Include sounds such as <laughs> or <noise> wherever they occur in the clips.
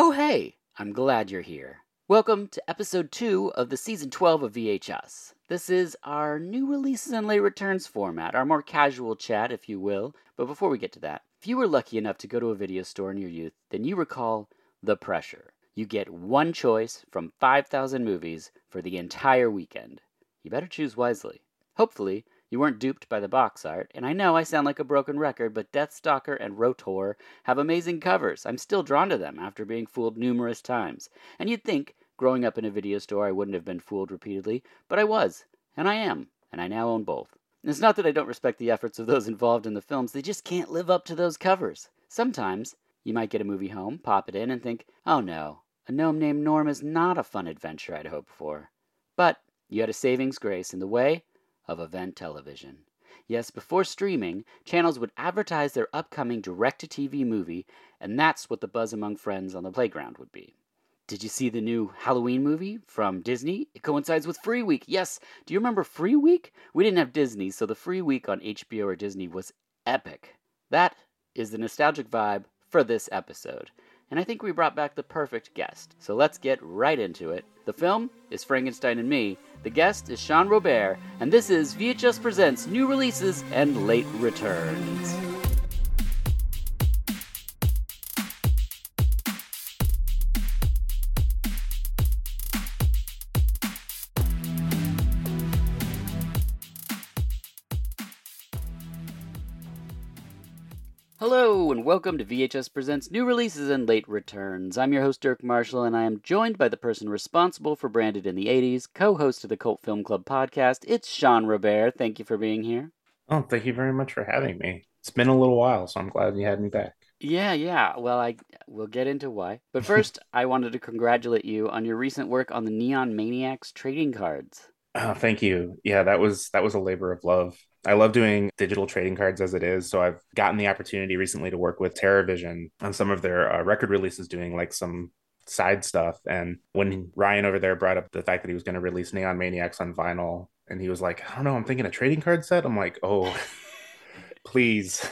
Oh, hey, I'm glad you're here. Welcome to episode 2 of the season 12 of VHS. This is our new releases and late returns format, our more casual chat, if you will. But before we get to that, if you were lucky enough to go to a video store in your youth, then you recall The Pressure. You get one choice from 5,000 movies for the entire weekend. You better choose wisely. Hopefully, you weren't duped by the box art, and I know I sound like a broken record, but Deathstalker and Rotor have amazing covers. I'm still drawn to them after being fooled numerous times. And you'd think, growing up in a video store, I wouldn't have been fooled repeatedly, but I was, and I am, and I now own both. It's not that I don't respect the efforts of those <laughs> involved in the films, they just can't live up to those covers. Sometimes, you might get a movie home, pop it in, and think, oh no, a gnome named Norm is not a fun adventure I'd hoped for. But you had a savings grace in the way of event television. Yes, before streaming, channels would advertise their upcoming direct to TV movie, and that's what the buzz among friends on the playground would be. Did you see the new Halloween movie from Disney? It coincides with Free Week. Yes, do you remember Free Week? We didn't have Disney, so the Free Week on HBO or Disney was epic. That is the nostalgic vibe for this episode and I think we brought back the perfect guest. So let's get right into it. The film is Frankenstein and Me, the guest is Shawn Robare, and this is VHS Presents New Releases and Late Returns. Welcome to VHS Presents New Releases and Late Returns. I'm your host, Dirk Marshall, and I am joined by the person responsible for Branded in the 80s, co host of the Cult Film Club podcast. It's Shawn Robare. Thank you for being here. Oh, thank you very much for having me. It's been a little while, so I'm glad you had me back. Yeah, yeah. Well, I will get into why. But first, <laughs> I wanted to congratulate you on your recent work on the Neon Maniacs trading cards. Oh, thank you. Yeah, that was that was a labor of love. I love doing digital trading cards as it is. So I've gotten the opportunity recently to work with TerrorVision on some of their uh, record releases, doing like some side stuff. And when Ryan over there brought up the fact that he was going to release Neon Maniacs on vinyl, and he was like, I don't know, I'm thinking a trading card set. I'm like, oh, <laughs> please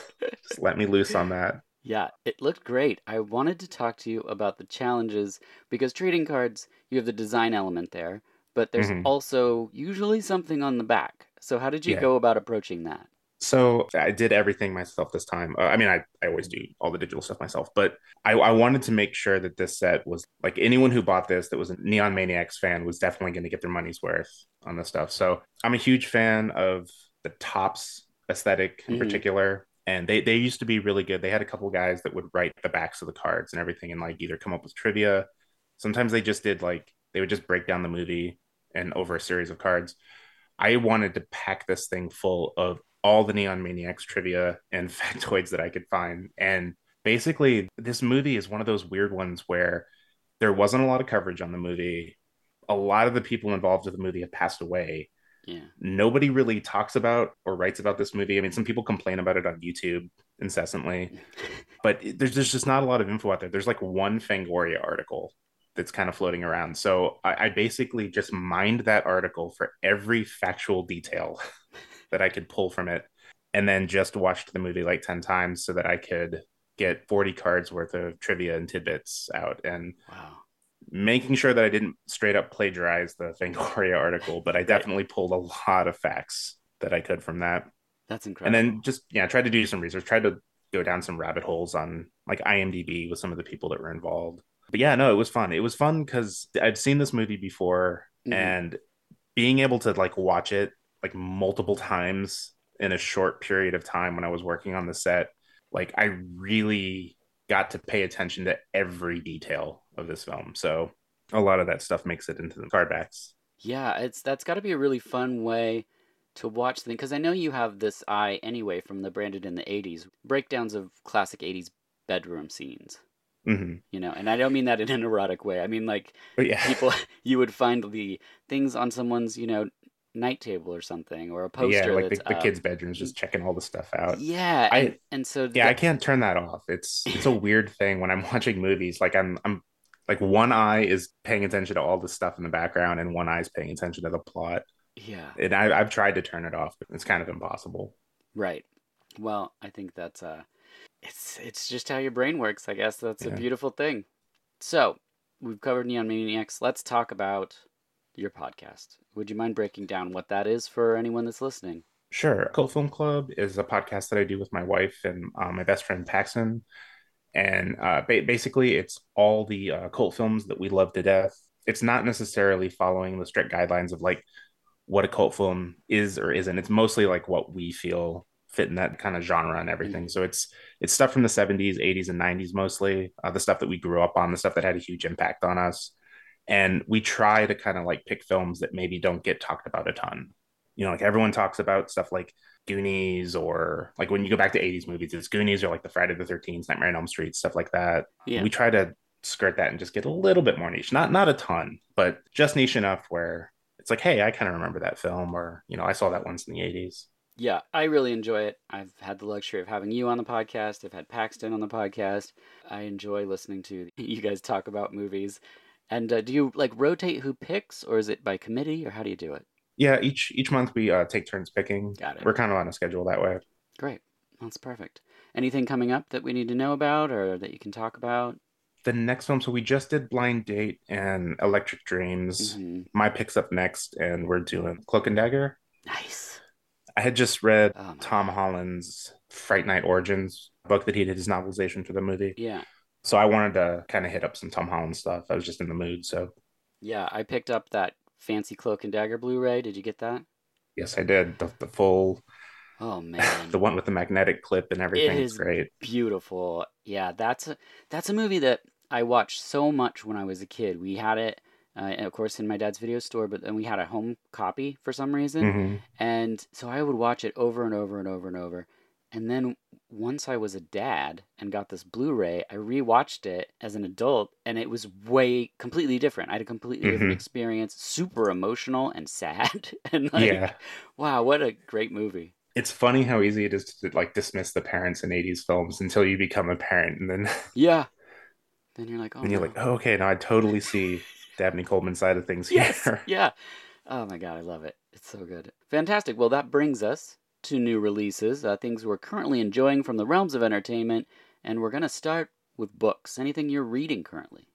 just let me loose on that. Yeah, it looked great. I wanted to talk to you about the challenges because trading cards, you have the design element there, but there's mm-hmm. also usually something on the back. So how did you yeah. go about approaching that? So I did everything myself this time. Uh, I mean, I, I always do all the digital stuff myself, but I, I wanted to make sure that this set was like anyone who bought this that was a Neon Maniacs fan was definitely going to get their money's worth on this stuff. So I'm a huge fan of the Topps aesthetic in mm-hmm. particular. And they, they used to be really good. They had a couple guys that would write the backs of the cards and everything and like either come up with trivia. Sometimes they just did like, they would just break down the movie and over a series of cards. I wanted to pack this thing full of all the Neon Maniacs trivia and <laughs> factoids that I could find. And basically, this movie is one of those weird ones where there wasn't a lot of coverage on the movie. A lot of the people involved with the movie have passed away. Yeah. Nobody really talks about or writes about this movie. I mean, some people complain about it on YouTube incessantly, <laughs> but there's, there's just not a lot of info out there. There's like one Fangoria article that's kind of floating around. So I, I basically just mined that article for every factual detail <laughs> that I could pull from it, and then just watched the movie like 10 times so that I could get 40 cards worth of trivia and tidbits out. And wow. making sure that I didn't straight up plagiarize the Fangoria <laughs> article, but I definitely pulled a lot of facts that I could from that. That's incredible. And then just, yeah, tried to do some research, tried to go down some rabbit holes on like IMDb with some of the people that were involved but yeah, no, it was fun. It was fun because I'd seen this movie before mm-hmm. and being able to like watch it like multiple times in a short period of time when I was working on the set, like I really got to pay attention to every detail of this film. So a lot of that stuff makes it into the card backs. Yeah, it's that's got to be a really fun way to watch the thing because I know you have this eye anyway from the branded in the 80s breakdowns of classic 80s bedroom scenes. Mm-hmm. You know, and I don't mean that in an erotic way. I mean like yeah. <laughs> people you would find the things on someone's, you know, night table or something or a poster. Yeah, like the, the um, kids' bedrooms, just checking all the stuff out. Yeah, I, and, and so yeah, I can't turn that off. It's it's a <laughs> weird thing when I'm watching movies. Like I'm I'm like one eye is paying attention to all the stuff in the background, and one eye is paying attention to the plot. Yeah, and I, I've tried to turn it off, but it's kind of impossible. Right. Well, I think that's uh it's it's just how your brain works. I guess that's yeah. a beautiful thing. So, we've covered Neon Maniacs. Let's talk about your podcast. Would you mind breaking down what that is for anyone that's listening? Sure. Cult Film Club is a podcast that I do with my wife and uh, my best friend Paxton. And uh, ba- basically, it's all the uh, cult films that we love to death. It's not necessarily following the strict guidelines of like what a cult film is or isn't. It's mostly like what we feel fit in that kind of genre and everything. Mm-hmm. So it's it's stuff from the 70s, 80s, and 90s mostly. Uh, the stuff that we grew up on, the stuff that had a huge impact on us. And we try to kind of like pick films that maybe don't get talked about a ton. You know, like everyone talks about stuff like Goonies or like when you go back to 80s movies, it's Goonies or like the Friday the 13th, Nightmare on Elm Street, stuff like that. Yeah. We try to skirt that and just get a little bit more niche. Not not a ton, but just niche enough where it's like, hey, I kind of remember that film, or you know, I saw that once in the '80s. Yeah, I really enjoy it. I've had the luxury of having you on the podcast. I've had Paxton on the podcast. I enjoy listening to <laughs> you guys talk about movies. And uh, do you like rotate who picks, or is it by committee, or how do you do it? Yeah, each each month we uh, take turns picking. Got it. We're kind of on a schedule that way. Great, that's perfect. Anything coming up that we need to know about, or that you can talk about? the next film. So we just did Blind Date and Electric Dreams. Mm-hmm. My pick's up next, and we're doing Cloak and Dagger. Nice. I had just read oh Tom. Holland's Fright Night Origins book that he did his novelization for the movie. Yeah. So I wanted to kind of hit up some Tom Holland stuff. I was just in the mood. So. Yeah, I picked up that fancy Cloak and Dagger Blu-ray. Did you get that? Yes, I did. The, the full. Oh <laughs> man, the one with the magnetic clip and everything. It is great. Beautiful. Yeah, that's a that's a movie that I watched so much when I was a kid. We had it, uh, of course, in my dad's video store, but then we had a home copy for some reason. Mm-hmm. And so I would watch it over and over and over and over. And then once I was a dad and got this Blu ray, I rewatched it as an adult and it was way completely different. I had a completely mm-hmm. different experience, super emotional and sad. <laughs> and like, yeah. wow, what a great movie it's funny how easy it is to like dismiss the parents in 80s films until you become a parent and then yeah then you're like, <laughs> oh, and you're no. like, oh, okay, now I totally see Dabney Coleman side of things yes, here. yeah. Oh my god, I love it. It's so good. Fantastic. Well, that brings us to new releases, uh, things we're currently enjoying from the realms of entertainment, and we're gonna start with books. Anything you're reading currently?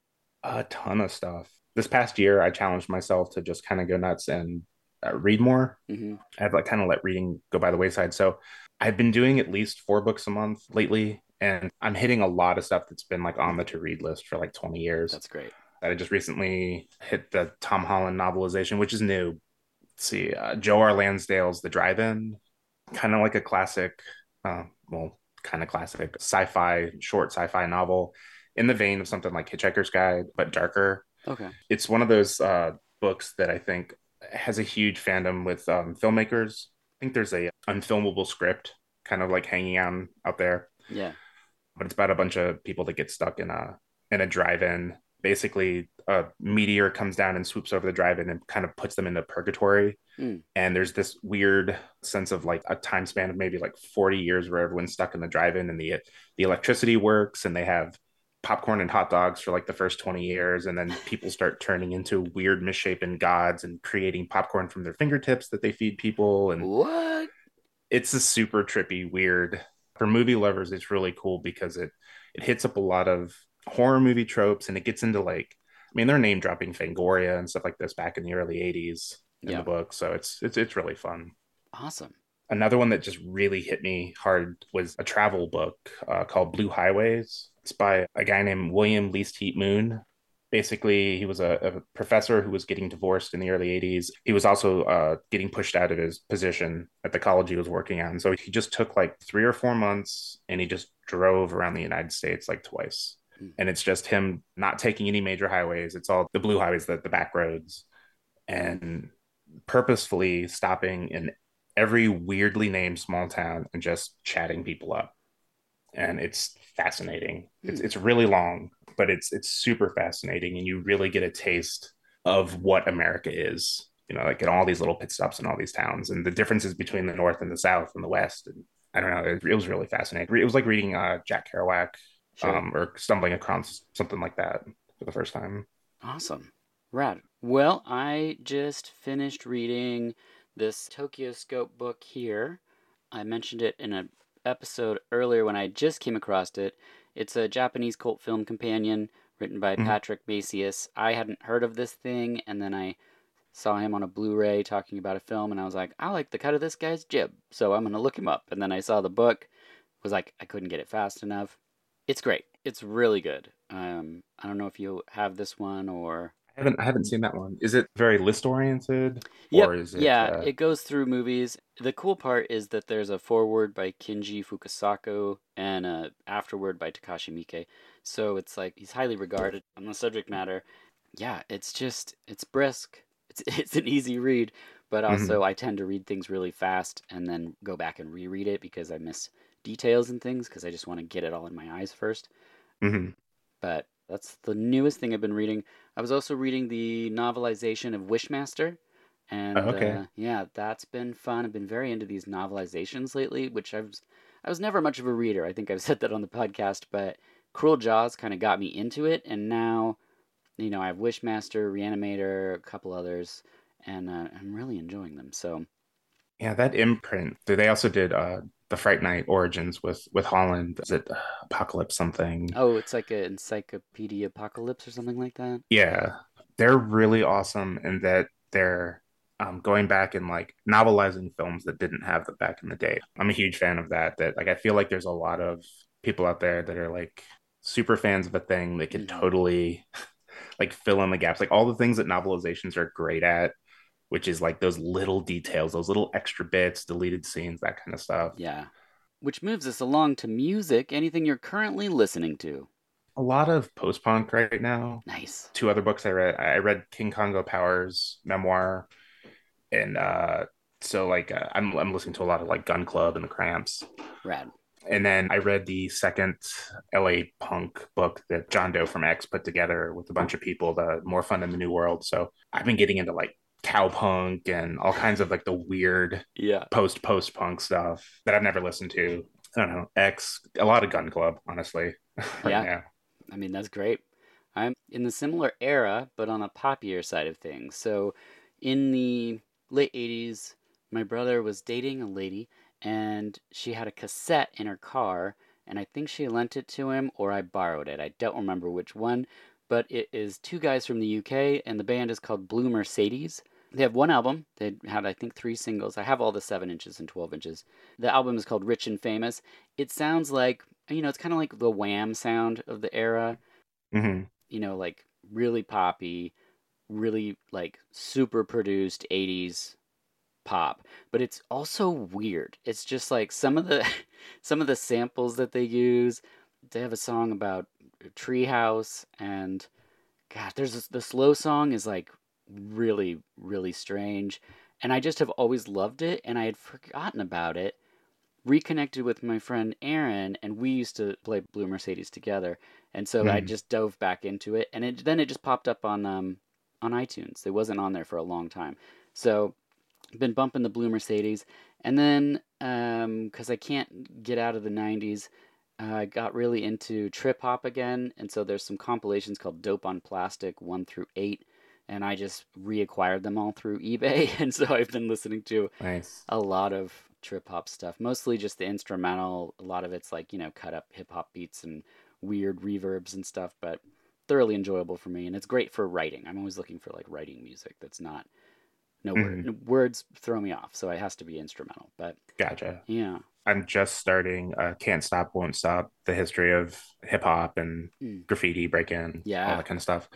A ton of stuff. This past year, I challenged myself to just kind of go nuts and uh, read more. Mm-hmm. I've like kind of let reading go by the wayside. So I've been doing at least four books a month lately, and I'm hitting a lot of stuff that's been like on the to read list for like 20 years. That's great. I just recently hit the Tom Holland novelization, which is new. Let's see, uh, Joe R. Lansdale's The Drive-In, kind of like a classic, uh, well, kind of classic sci-fi, short sci-fi novel in the vein of something like Hitchhiker's Guide, but darker. Okay. It's one of those uh, books that I think has a huge fandom with um, filmmakers. I think there's a unfilmable script kind of like hanging on out there. Yeah but it's about a bunch of people that get stuck in a in a drive-in. Basically, a meteor comes down and swoops over the drive-in and kind of puts them into purgatory. Mm. And there's this weird sense of like a time span of maybe like 40 years where everyone's stuck in the drive-in and the the electricity works and they have popcorn and hot dogs for like the first 20 years and then people start turning into weird misshapen gods and creating popcorn from their fingertips that they feed people and what it's a super trippy weird for movie lovers, it's really cool because it it hits up a lot of horror movie tropes and it gets into like I mean they're name dropping Fangoria and stuff like this back in the early 80s in yeah. the book. So it's it's it's really fun. Awesome. Another one that just really hit me hard was a travel book uh, called Blue Highways. It's by a guy named William Least Heat Moon basically he was a, a, professor who was getting divorced in the early 80s he was also uh, getting pushed out of his position at the college he was working on so he just took like three or four months and he just drove around the united states like twice. And it's just him not taking any major highways it's all the blue highways the, the back roads and purposefully stopping in every weirdly named small town and just chatting people up and it's fascinating. It's hmm. it's really long, but it's it's super fascinating, and you really get a taste of what America is. You know, like in all these little pit stops in all these towns, and the differences between the North and the South and the West. And I don't know, it, it was really fascinating. It was like reading uh, Jack Kerouac, sure. um, or stumbling across something like that for the first time. Awesome, rad. Well, I just finished reading this Tokyo Scope book here. I mentioned it in a episode earlier when I just came across it. It's a Japanese cult film companion written by Mhm. Patrick Macias. I hadn't heard of this thing, and then I saw him on a Blu-ray talking about a film, and I was like, I like the cut of this guy's jib, so I'm gonna look him up. And then I saw the book, was like, I couldn't get it fast enough. It's great. It's really good. Um, I don't know if you have this one or I haven't I haven't seen that one. Is it very list oriented? Yep, Or is it yeah, uh, it goes through movies. The cool part is that there's a foreword by Kinji Fukasaku and a afterword by Takashi Miike. So it's like he's highly regarded on the subject matter. Yeah, it's just it's brisk. It's <laughs> it's an easy read, but Mhm. also I tend to read things really fast and then go back and reread it because I miss details and things because I just want to get it all in my eyes first mhm. but that's the newest thing I've been reading. I was also reading the novelization of Wishmaster, and Oh, okay. uh, yeah, that's been fun. I've been very into these novelizations lately, which I was I was never much of a reader. I think I've <laughs> said that on the podcast, but Cruel Jaws kind of got me into it, and now you know I have Wishmaster, Reanimator, a couple others, and uh, I'm really enjoying them. So Yeah, that imprint. They also did uh the Fright Night Origins with with Holland. Is it Apocalypse something? oh, it's like an Encyclopedia Apocalypse or something like that. Yeah, they're really awesome in that they're um, going back and like novelizing films that didn't have them back in the day. I'm a huge fan of that. That like I feel like there's a lot of people out there that are like super fans of a thing that can Mhm. totally <laughs> like fill in the gaps. Like all the things that novelizations are great at, which is like those little details, those little extra bits, deleted scenes, that kind of stuff. Yeah. Which moves us along to music. Anything you're currently listening to? A lot of post punk right now. Nice. two other books I read. I read Kid Congo Powers memoir, and uh, so like uh, I'm I'm listening to a lot of like Gun Club and the Cramps, Rad. and then I read the second LA punk book that John Doe from X put together with a bunch of people, the More Fun in the New World. So I've been getting into like cowpunk and all kinds of like the weird Yeah. post post punk stuff that I've never listened to. I don't know X, a lot of Gun Club, honestly. right <laughs> Yeah. now. I mean, that's great. I'm in the similar era, but on a poppier side of things. So, in the late 80s, my brother was dating a lady, and she had a cassette in her car, and I think she lent it to him or I borrowed it. I don't remember which one, but it is two guys from the UK, and the band is called Blue Mercedes. They have one album. They had, I think, three singles. I have all the 7 inches and 12 inches. The album is called Rich and Famous. It sounds like, you know, it's kind of like the Wham sound of the era hmm you know, like really poppy, really like super produced 80s pop, but it's also weird. It's just like some of the <laughs> some of the samples that they use. They have a song about treehouse and god, there's this, the slow song is like really really strange and I just have always loved it and I had forgotten about it. Reconnected with my friend Aaron and we used to play Blue Mercedes together. And so I Mhm. just dove back into it, and it then it just popped up on um on iTunes. It wasn't on there for a long time, so been bumping the Blue Mercedes, and then um because I can't get out of the '90s, uh, I got really into trip hop again, and so there's some compilations called Dope on Plastic one through eight, and I just reacquired them all through eBay, <laughs> and so I've been listening to Nice. a lot of trip hop stuff, mostly just the instrumental. A lot of it's like, you know, cut up hip hop beats and weird reverbs and stuff, but thoroughly enjoyable for me. And it's great for writing. I'm always looking for like writing music that's not, no word, words throw me off. So it has to be instrumental. But Gotcha. yeah, I'm just starting uh, Can't Stop, Won't Stop, the history of hip hop and Mm. graffiti, break in, Yeah. all that kind of stuff.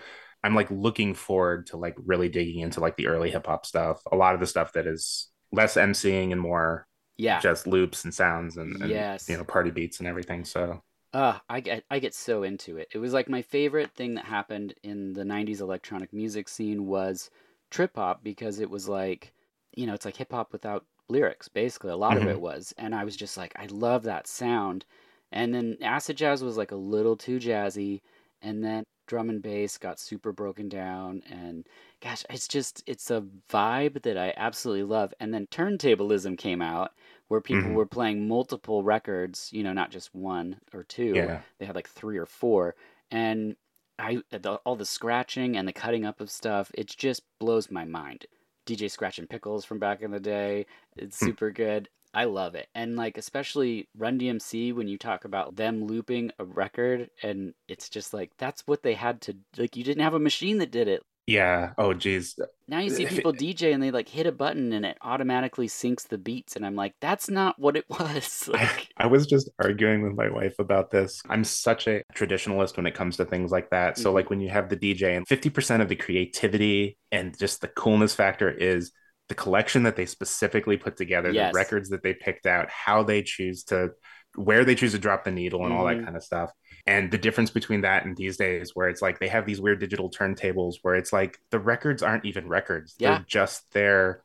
I'm like looking forward to like really digging into like the early hip hop stuff. A lot of the stuff that is less emceeing and more yeah. just loops and sounds and, and Yes. you know party beats and everything. So Uh, I get I get so into it. It was like my favorite thing that happened in the 90s electronic music scene was trip hop because it was like, you know, it's like hip hop without lyrics basically. A lot of Mhm. it was. And I was just like I love that sound. And then acid jazz was like a little too jazzy and then drum and bass got super broken down and gosh, it's just it's a vibe that I absolutely love. And then turntablism came out where people Mhm. were playing multiple records, you know, not just one or two. yeah, They had like three or four, and I the, all the scratching and the cutting up of stuff. It just blows my mind. DJ Scratch and Pickles from back in the day. It's Hmm. super good. I love it. And like especially Run DMC when you talk about them looping a record and it's just like that's what they had to like you didn't have a machine that did it. Yeah. Oh geez. Now you see people DJ and they like hit a button and it automatically syncs the beats and I'm like that's not what it <laughs> was. Like I, I was just arguing with my wife about this. I'm such a traditionalist when it comes to things like that. So Mhm. like when you have the DJ and 50% of the creativity and just the coolness factor is the collection that they specifically put together, Yes. the records that they picked out, how they choose to where they choose to drop the needle and all Mhm. that kind of stuff. And the difference between that and these days where it's like they have these weird digital turntables where it's like the records aren't even records. Yeah. They're just there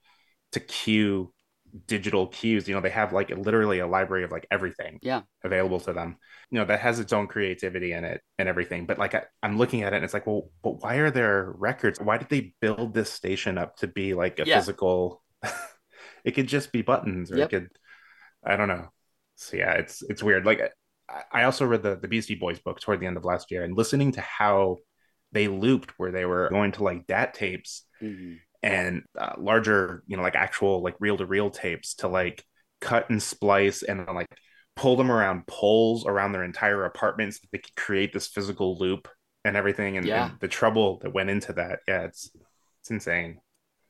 to cue digital cues. You know, they have like literally a library of like everything Yeah. available to them. You know, that has its own creativity in it and everything. But like I, I'm looking at it and it's like, well, but why are there records? Why did they build this station up to be like a Yeah. physical? <laughs> it could just be buttons, or Yep. it could, I don't know. So yeah, it's it's weird. Like I, also read the the Beastie Boys book toward the end of last year, and listening to how they looped, where they were going to like DAT tapes Mhm. And uh, larger, you know, like actual like reel to reel tapes to like cut and splice and then like pull them around poles around their entire apartments. so they could create this physical loop and everything and, Yeah. and the trouble that went into that. Yeah, it's it's insane.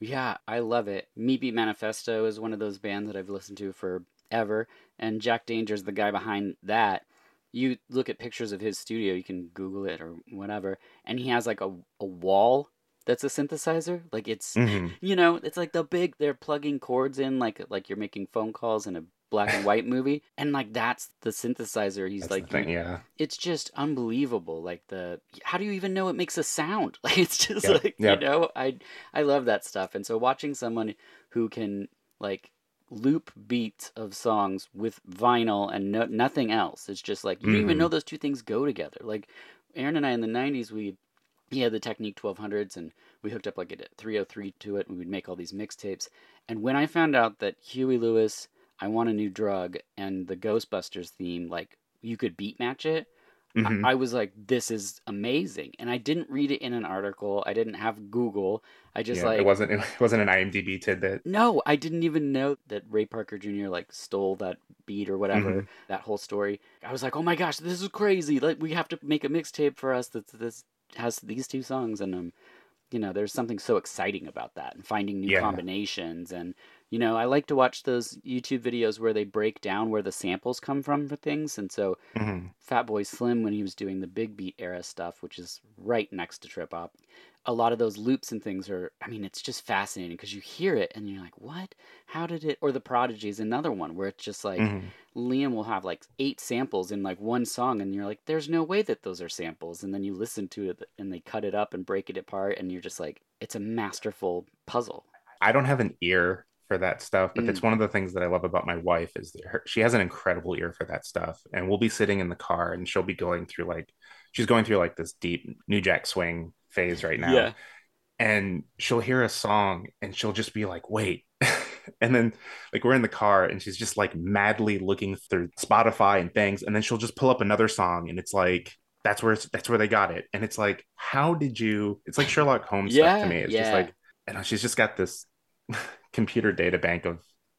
Yeah, I love it. Meat Beat Manifesto is one of those bands that I've listened to forever, and Jack Dangers the guy behind that. You look at pictures of his studio, you can Google it or whatever, and he has like a, a wall that's a synthesizer. Like it's, Mhm. you know, it's like the big, they're plugging cords in like like you're making phone calls in a black and white movie, <laughs> and like that's the synthesizer. He's That's like, thing, yeah. it's just unbelievable like the how do you even know it makes a sound <laughs> like it's just Yep, like yep. you know i i love that stuff and so watching someone who can like loop beats of songs with vinyl and no, nothing else it's just like you don't even know those two things go together like aaron and i in the 90s we he had the Technics 1200s and we hooked up like a 303 to it and we'd make all these mixtapes and when i found out that huey lewis i want a new drug and the ghostbusters theme like you could beat match it Mhm. I, was like, this is amazing. And I didn't read it in an article. I didn't have Google. I just Yeah, like it wasn't <laughs> it wasn't an IMDb tidbit. no, I didn't even know that Ray Parker Jr. like stole that beat or whatever, Mhm. that whole story. I was like, "Oh my gosh, this is crazy. Like we have to make a mixtape for us That's this has these two songs and um you know, there's something so exciting about that and finding new Yeah. combinations and you know, I like to watch those YouTube videos where they break down where the samples come from for things and so Mhm. Fatboy Slim when he was doing the big beat era stuff, which is right next to trip hop. A lot of those loops and things are, I mean, it's just fascinating because you hear it and you're like, what? How did it? Or The Prodigy is another one where it's just like Mhm. Liam will have like eight samples in like one song and you're like, there's no way that those are samples. And then you listen to it and they cut it up and break it apart and you're just like, it's a masterful puzzle. I don't have an ear for that stuff, but Mm. it's one of the things that I love about my wife is that her, she has an incredible ear for that stuff. And we'll be sitting in the car and she'll be going through like she's going through like this deep New Jack Swing phase right now. Yeah. And she'll hear a song and she'll just be like, "Wait." <laughs> and then like we're in the car and she's just like madly looking through Spotify and things and then she'll just pull up another song and it's like that's where it's, that's where they got it. And it's like, "How did you?" It's like Sherlock Holmes stuff to me. It's just like know she's just got this <laughs> computer data bank of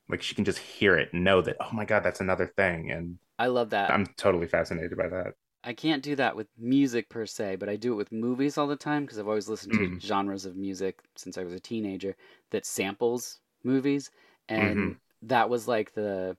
like she can just hear it and know that oh my god that's another thing and I love that. i'm totally fascinated by that I can't do that with music per se, but I do it with movies all the time because I've always listened to Mhm. genres of music since I was a teenager that samples movies, and Mhm. that was like the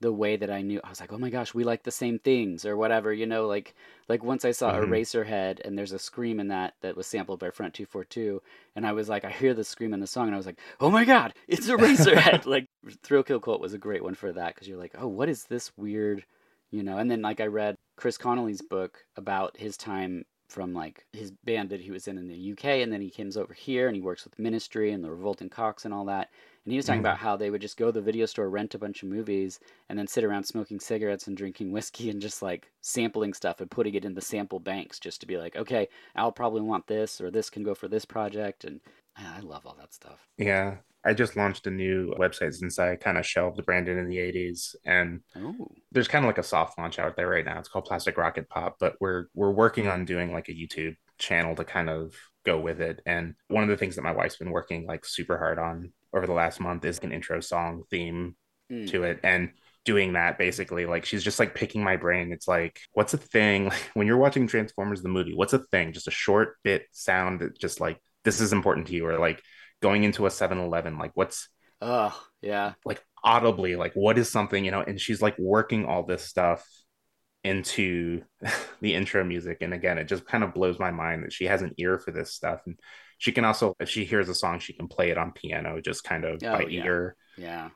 the way that I knew. I was like, oh my gosh, we like the same things or whatever, you know. Like like once I saw Mhm. Eraserhead and there's a scream in that that was sampled by Front Two Four Two, and I was like, I hear the scream in the song, and I was like, oh my god, it's Eraserhead! <laughs> like Thrill Kill Kult was a great one for that because you're like, oh, what is this weird you know and then like i read chris connelly's book about his time from like his band that he was in in the uk and then he comes over here and he works with ministry and the revolting Cocks and all that and he was talking Mhm. about how they would just go to the video store rent a bunch of movies and then sit around smoking cigarettes and drinking whiskey and just like sampling stuff and putting it in the sample banks just to be like okay i'll probably want this or this can go for this project and i love all that stuff yeah i just launched a new website since i kind of shelved the branded in the 80s and oh there's kind of like a soft launch out there right now. It's called plastic rocket pop but we're we're working on doing like a youtube channel to kind of go with it. And one of the things that my wife's been working like super hard on over the last month is an intro song theme Mm. to it. And doing that basically like she's just like picking my brain. It's like what's a thing? <laughs> Like, when you're watching transformers the movie what's a thing? Just a short bit sound that just like this is important to you or like going into a 7-eleven like what's Oh, yeah. like audibly like what is something you know and she's like working all this stuff into <laughs> the intro music and again it just kind of blows my mind that she has an ear for this stuff and she can also if she hears a song she can play it on piano just kind of Oh, by yeah. ear Yeah.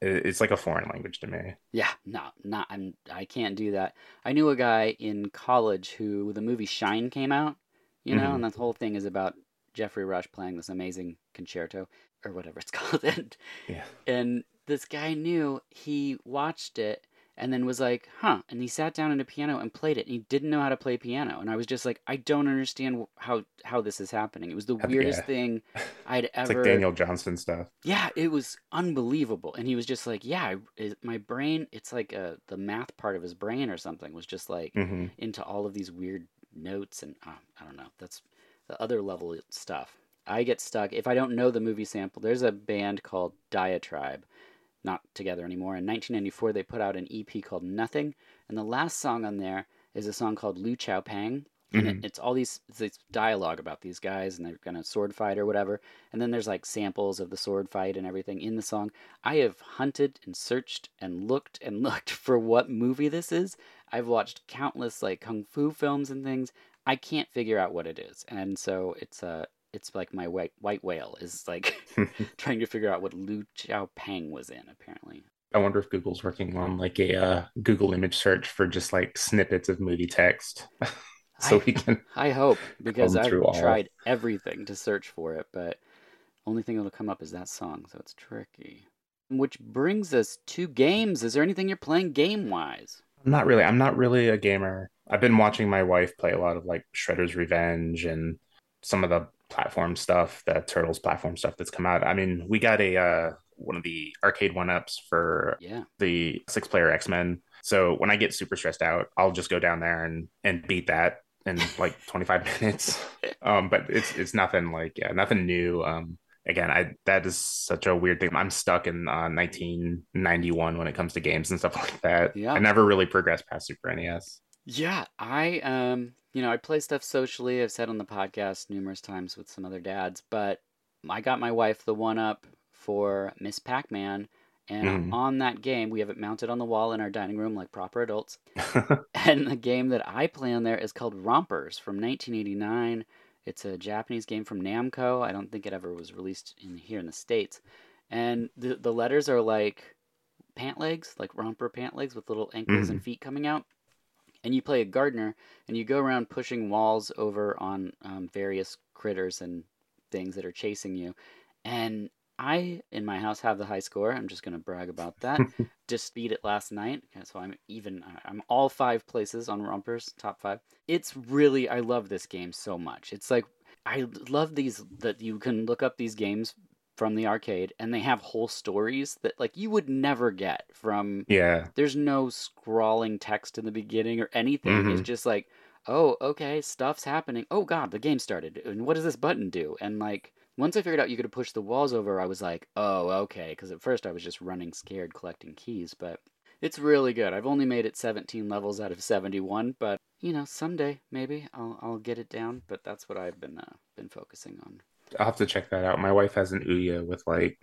It's like a foreign language to me Yeah, no, not I'm I can't do that. I knew a guy in college who the movie Shine came out, you know, Mhm. and that whole thing is about Geoffrey Rush playing this amazing concerto or whatever it's <laughs> called. And yeah and this guy knew he watched it and then was like, "Huh." And he sat down at a piano and played it. And he didn't know how to play piano. And I was just like, "I don't understand how how this is happening." It was the weirdest yeah. thing <laughs> I'd it's ever like daniel johnston stuff yeah, it was unbelievable. And he was just like, yeah, it, my brain, it's like uh, the math part of his brain or something was just like hmm into all of these weird notes. And uh, I don't know, that's the other level stuff. I get stuck. If I don't know the movie sample, there's a band called Diatribe, not together anymore. In 1994, they put out an EP called Nothing. And the last song on there is a song called Lu Chao Pang. And it, mm-hmm. it's all these it's this dialogue about these guys and they're gonna sword fight or whatever. And then there's like samples of the sword fight and everything in the song. I have hunted and searched and looked and <laughs> looked for what movie this is. I've watched countless like kung fu films and things. I can't figure out what it is, and so it's uh it's like my white white whale is like <laughs> <laughs> trying to figure out what Lu Chao Pang was in. Apparently, I wonder if Google's working on like a uh, Google image search for just like snippets of movie text, <laughs> so I- we can. I hope because I've through all. tried everything to search for it, but only thing that'll come up is that song, so it's tricky. Which brings us to games. Is there anything you're playing game wise? Not really. I'm not really a gamer. I've been watching my wife play a lot of like Shredder's Revenge and some of the platform stuff, the Turtles platform stuff that's come out. I mean, we got a uh, one of the arcade one ups for Yeah. the six player X Men. So when I get super stressed out, I'll just go down there and and beat that in like <laughs> 25 minutes. Um, but it's it's nothing like yeah, nothing new. Um, again, I that is such a weird thing. I'm stuck in uh, 1991 when it comes to games and stuff <laughs> like that. Yeah. I never really progressed past Super NES. Yeah, I um, you know, I play stuff socially. I've said on the podcast numerous times with some other dads, but I got my wife the one up for Miss Pac-Man, and Mhm. on that game, we have it mounted on the wall in our dining room like proper adults. <laughs> And the game that I play on there is called Rompers from 1989. It's a Japanese game from Namco. I don't think it ever was released in here in the states. And the the letters are like pant legs, like romper pant legs with little ankles and feet coming out. And you play a gardener, and you go around pushing walls over on um, various critters and things that are chasing you. And I, in my house, have the high score. I'm just going to brag about that. <laughs> just beat it last night, so I'm even. I'm all five places on Rompers, top five. It's really, I love this game so much. It's like I love these that you can look up these games from the arcade, and they have whole stories that like you would never get from yeah. there's no scrawling text in the beginning or anything. It's Mhm. just like, oh, okay, stuff's happening. Oh god, the game started. And what does this button do? And like once I figured out you could push the walls over, I was like, oh, okay. Because at first I was just running scared collecting keys, but it's really good. I've only made it 17 levels out of 71, but you know, someday maybe I'll I'll get it down. But that's what I've been uh, been focusing on. I'll have to check that out. My wife has an Ouya with like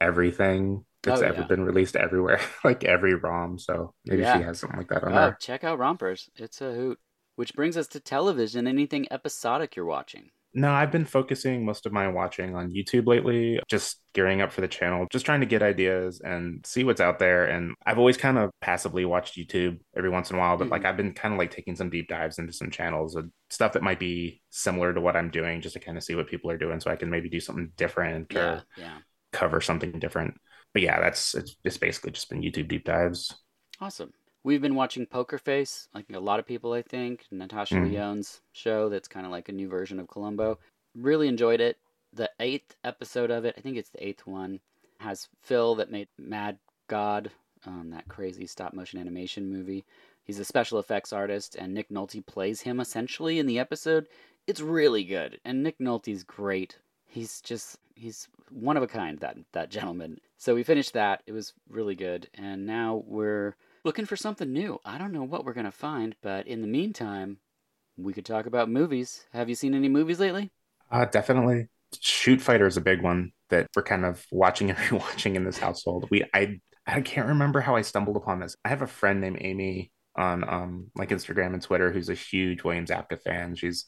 everything that's Oh, ever yeah. been released everywhere, <laughs> like every ROM. So maybe Yeah. she has something like that on Oh, there. check out Rompers. It's a hoot. Which brings us to television. Anything episodic you're watching? No, I've been focusing most of my watching on YouTube lately, just gearing up for the channel, just trying to get ideas and see what's out there. And I've always kind of passively watched YouTube every once in a while, but like mm-hmm. I've been kind of like taking some deep dives into some channels and stuff that might be similar to what I'm doing, just to kind of see what people are doing so I can maybe do something different Yeah, or yeah. cover something different. But yeah, that's it's, it's basically just been YouTube deep dives. Awesome. We've been watching Poker Face, like a lot of people, I think. Natasha Mhm. Lyonne's show that's kind of like a new version of Columbo. Really enjoyed it. The eighth episode of it, I think it's the eighth one, has Phil that made Mad God, um, that crazy stop motion animation movie. He's a special effects artist, and Nick Nolte plays him essentially in the episode. It's really good, and Nick Nolte's great. he's just he's one of a kind that that gentleman. So we finished that. It was really good, and now we're looking for something new. I don't know what we're gonna find, but in the meantime, we could talk about movies. Have you seen any movies lately? Uh, definitely. Shoot Fighter is a big one that we're kind of watching <laughs> and rewatching in this household. We I I can't remember how I stumbled upon this. I have a friend named Amy on um like Instagram and Twitter who's a huge William Zabka fan. She's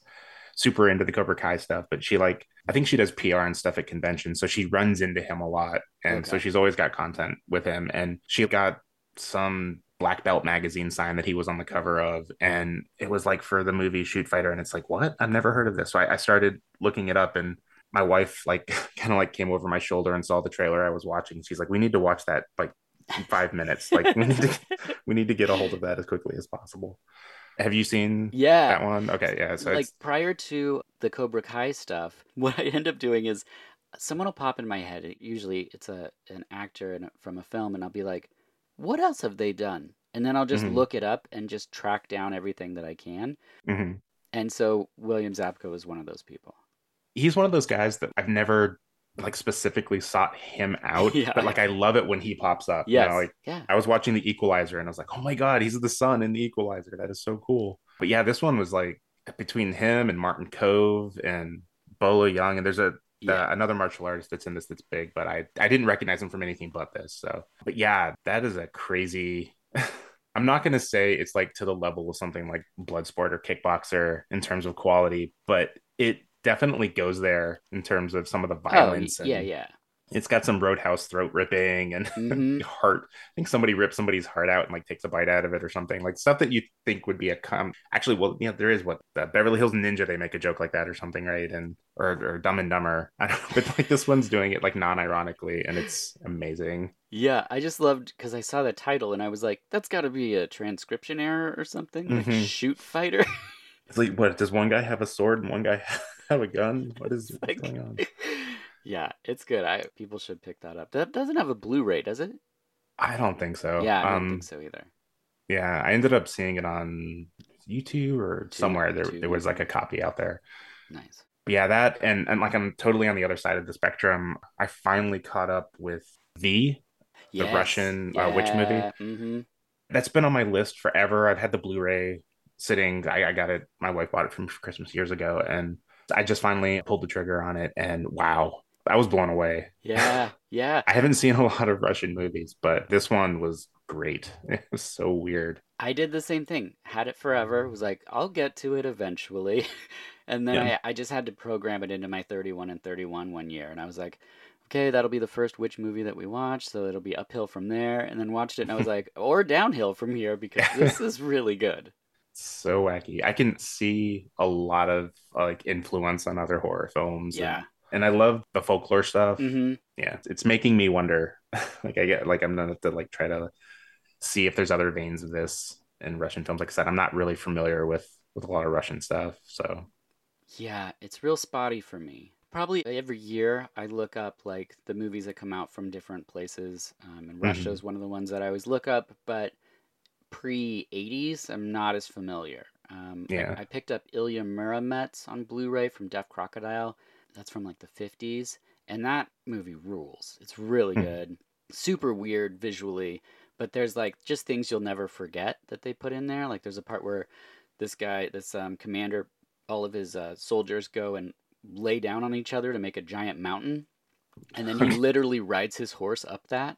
super into the Cobra Kai stuff, but she like I think she does PR and stuff at conventions, so she runs into him a lot, and okay. so she's always got content with him. And she got some Black Belt magazine sign that he was on the cover of, and it was like for the movie Shoot Fighter, and it's like what I've never heard of this, so I, I started looking it up, and my wife like <laughs> kind of like came over my shoulder and saw the trailer I was watching. She's like, "We need to watch that like five minutes. <laughs> Like we need to we need to get a hold of that as quickly as possible." Have you seen yeah that one? Okay, yeah. So like prior to the Cobra Kai stuff, <laughs> what I end up doing is someone will pop in my head. Usually, it's a an actor in, from a film, and I'll be like, "What else have they done?" And then I'll just mm-hmm. look it up and just track down everything that I can. Mm-hmm. And so William Zabka was one of those people. He's one of those guys that I've never like specifically sought him out, <laughs> yeah. but like I love it when he pops up. Yes. You know, like yeah. I was watching the Equalizer and I was like, oh my god, he's the son in the Equalizer. That is so cool. But yeah, this one was like between him and Martin Kove and Bolo Yeung, and there's a yeah. another martial artist that's in this that's big, but I I didn't recognize him from anything but this. So, but yeah, that is a crazy. <laughs> I'm not going to say it's like to the level of something like Bloodsport or Kickboxer in terms of quality, but it definitely goes there in terms of some of the oh, violence. Oh, yeah, yeah. It's got some roadhouse throat ripping and <laughs> mm-hmm. heart. I think somebody rips somebody's heart out and like takes a bite out of it or something. Like stuff that you think would be a com. Actually, well, yeah, there is what the Beverly Hills Ninja. They make a joke like that or something, right? And or, or Dumb and Dumber. <laughs> I don't know, but like this one's doing it like non-ironically, and it's amazing. Yeah, I just loved because I saw the title and I was like, that's got to be a transcription error or something. Like mm-hmm. shoot fighter. it's like, what? Does one guy have a sword and one guy <laughs> have a gun? What is like, going on? Yeah, it's good. I people should pick that up. That doesn't have a Blu-ray, does it? I don't think so. Yeah, I don't um, think so either. Yeah, I ended up seeing it on YouTube or somewhere. There, there was like a copy out there. Nice. But yeah, that and and like I'm totally on the other side of the spectrum. I finally caught up with Viy, yes. the Russian yeah. uh, witch movie. Mm-hmm. That's been on my list forever. I've had the Blu-ray sitting. I, I got it. My wife bought it from Christmas years ago, and I just finally pulled the trigger on it. And wow, I was blown away. Yeah, yeah. I haven't seen a <laughs> lot of Russian movies, but this one was great. <laughs> It was so weird. I did the same thing. Had it forever. Was like, I'll get to it eventually. <laughs> and then yeah. I, I just had to program it into my 31 and 31 one year. And I was like, okay, that'll be the first witch movie that we watch. So it'll be uphill from there. And then watched it and I was like, or downhill from here because this is really good. So wacky. I can see a lot of like influence on other horror films. Yeah. And and I love the folklore stuff. Mm-hmm. Yeah, it's making me wonder. <laughs> like I get like I'm gonna have to like try to see if there's other veins of this in Russian films. Like I said, I'm not really familiar with with a lot of Russian stuff, so yeah, it's real spotty for me. Probably every year I look up like the movies that come out from different places, um, and Russia mm-hmm. is one of the ones that I always look up. But pre 80s, I'm not as familiar. Um, yeah, I, I picked up Ilya Muromets on Blu-ray from Deaf Crocodile that's from like the 50s. And that movie rules. It's really hmm. good. Super weird visually, but there's like just things you'll never forget that they put in there. Like there's a part where this guy, this um, commander, all of his uh, soldiers go and lay down on each other to make a giant mountain. And then he <laughs> literally rides his horse up that.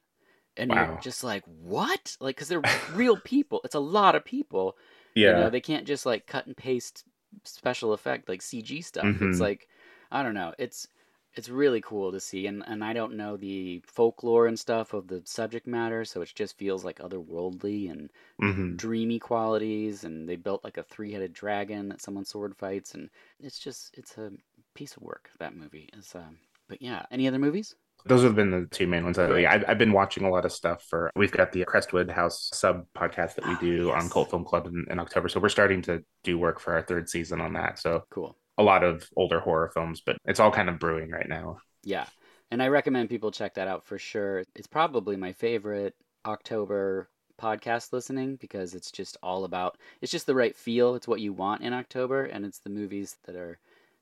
And wow. you're just like, what? Like, because they're real people. It's a lot of people. Yeah. You know, they can't just like cut and paste special effect, like CG stuff. Mm-hmm. It's like I don't know. It's it's really cool to see and and I don't know the folklore and stuff of the subject matter, so it just feels like otherworldly and mm-hmm. dreamy qualities and they built like a three-headed dragon that someone sword fights and it's just it's a piece of work that movie is um but yeah, any other movies? Those have been the two main ones. I've, I've been watching a lot of stuff for. We've got the Crestwood House sub podcast that we oh, do yes. on Cult Film Club in, in October, so we're starting to do work for our third season on that. So cool a lot of older horror films, but it's all kind of brewing right now. Yeah. And I recommend people check that out for sure. It's probably my favorite October podcast listening because it's just all about it's just the right feel. It's what you want in October and it's the movies that are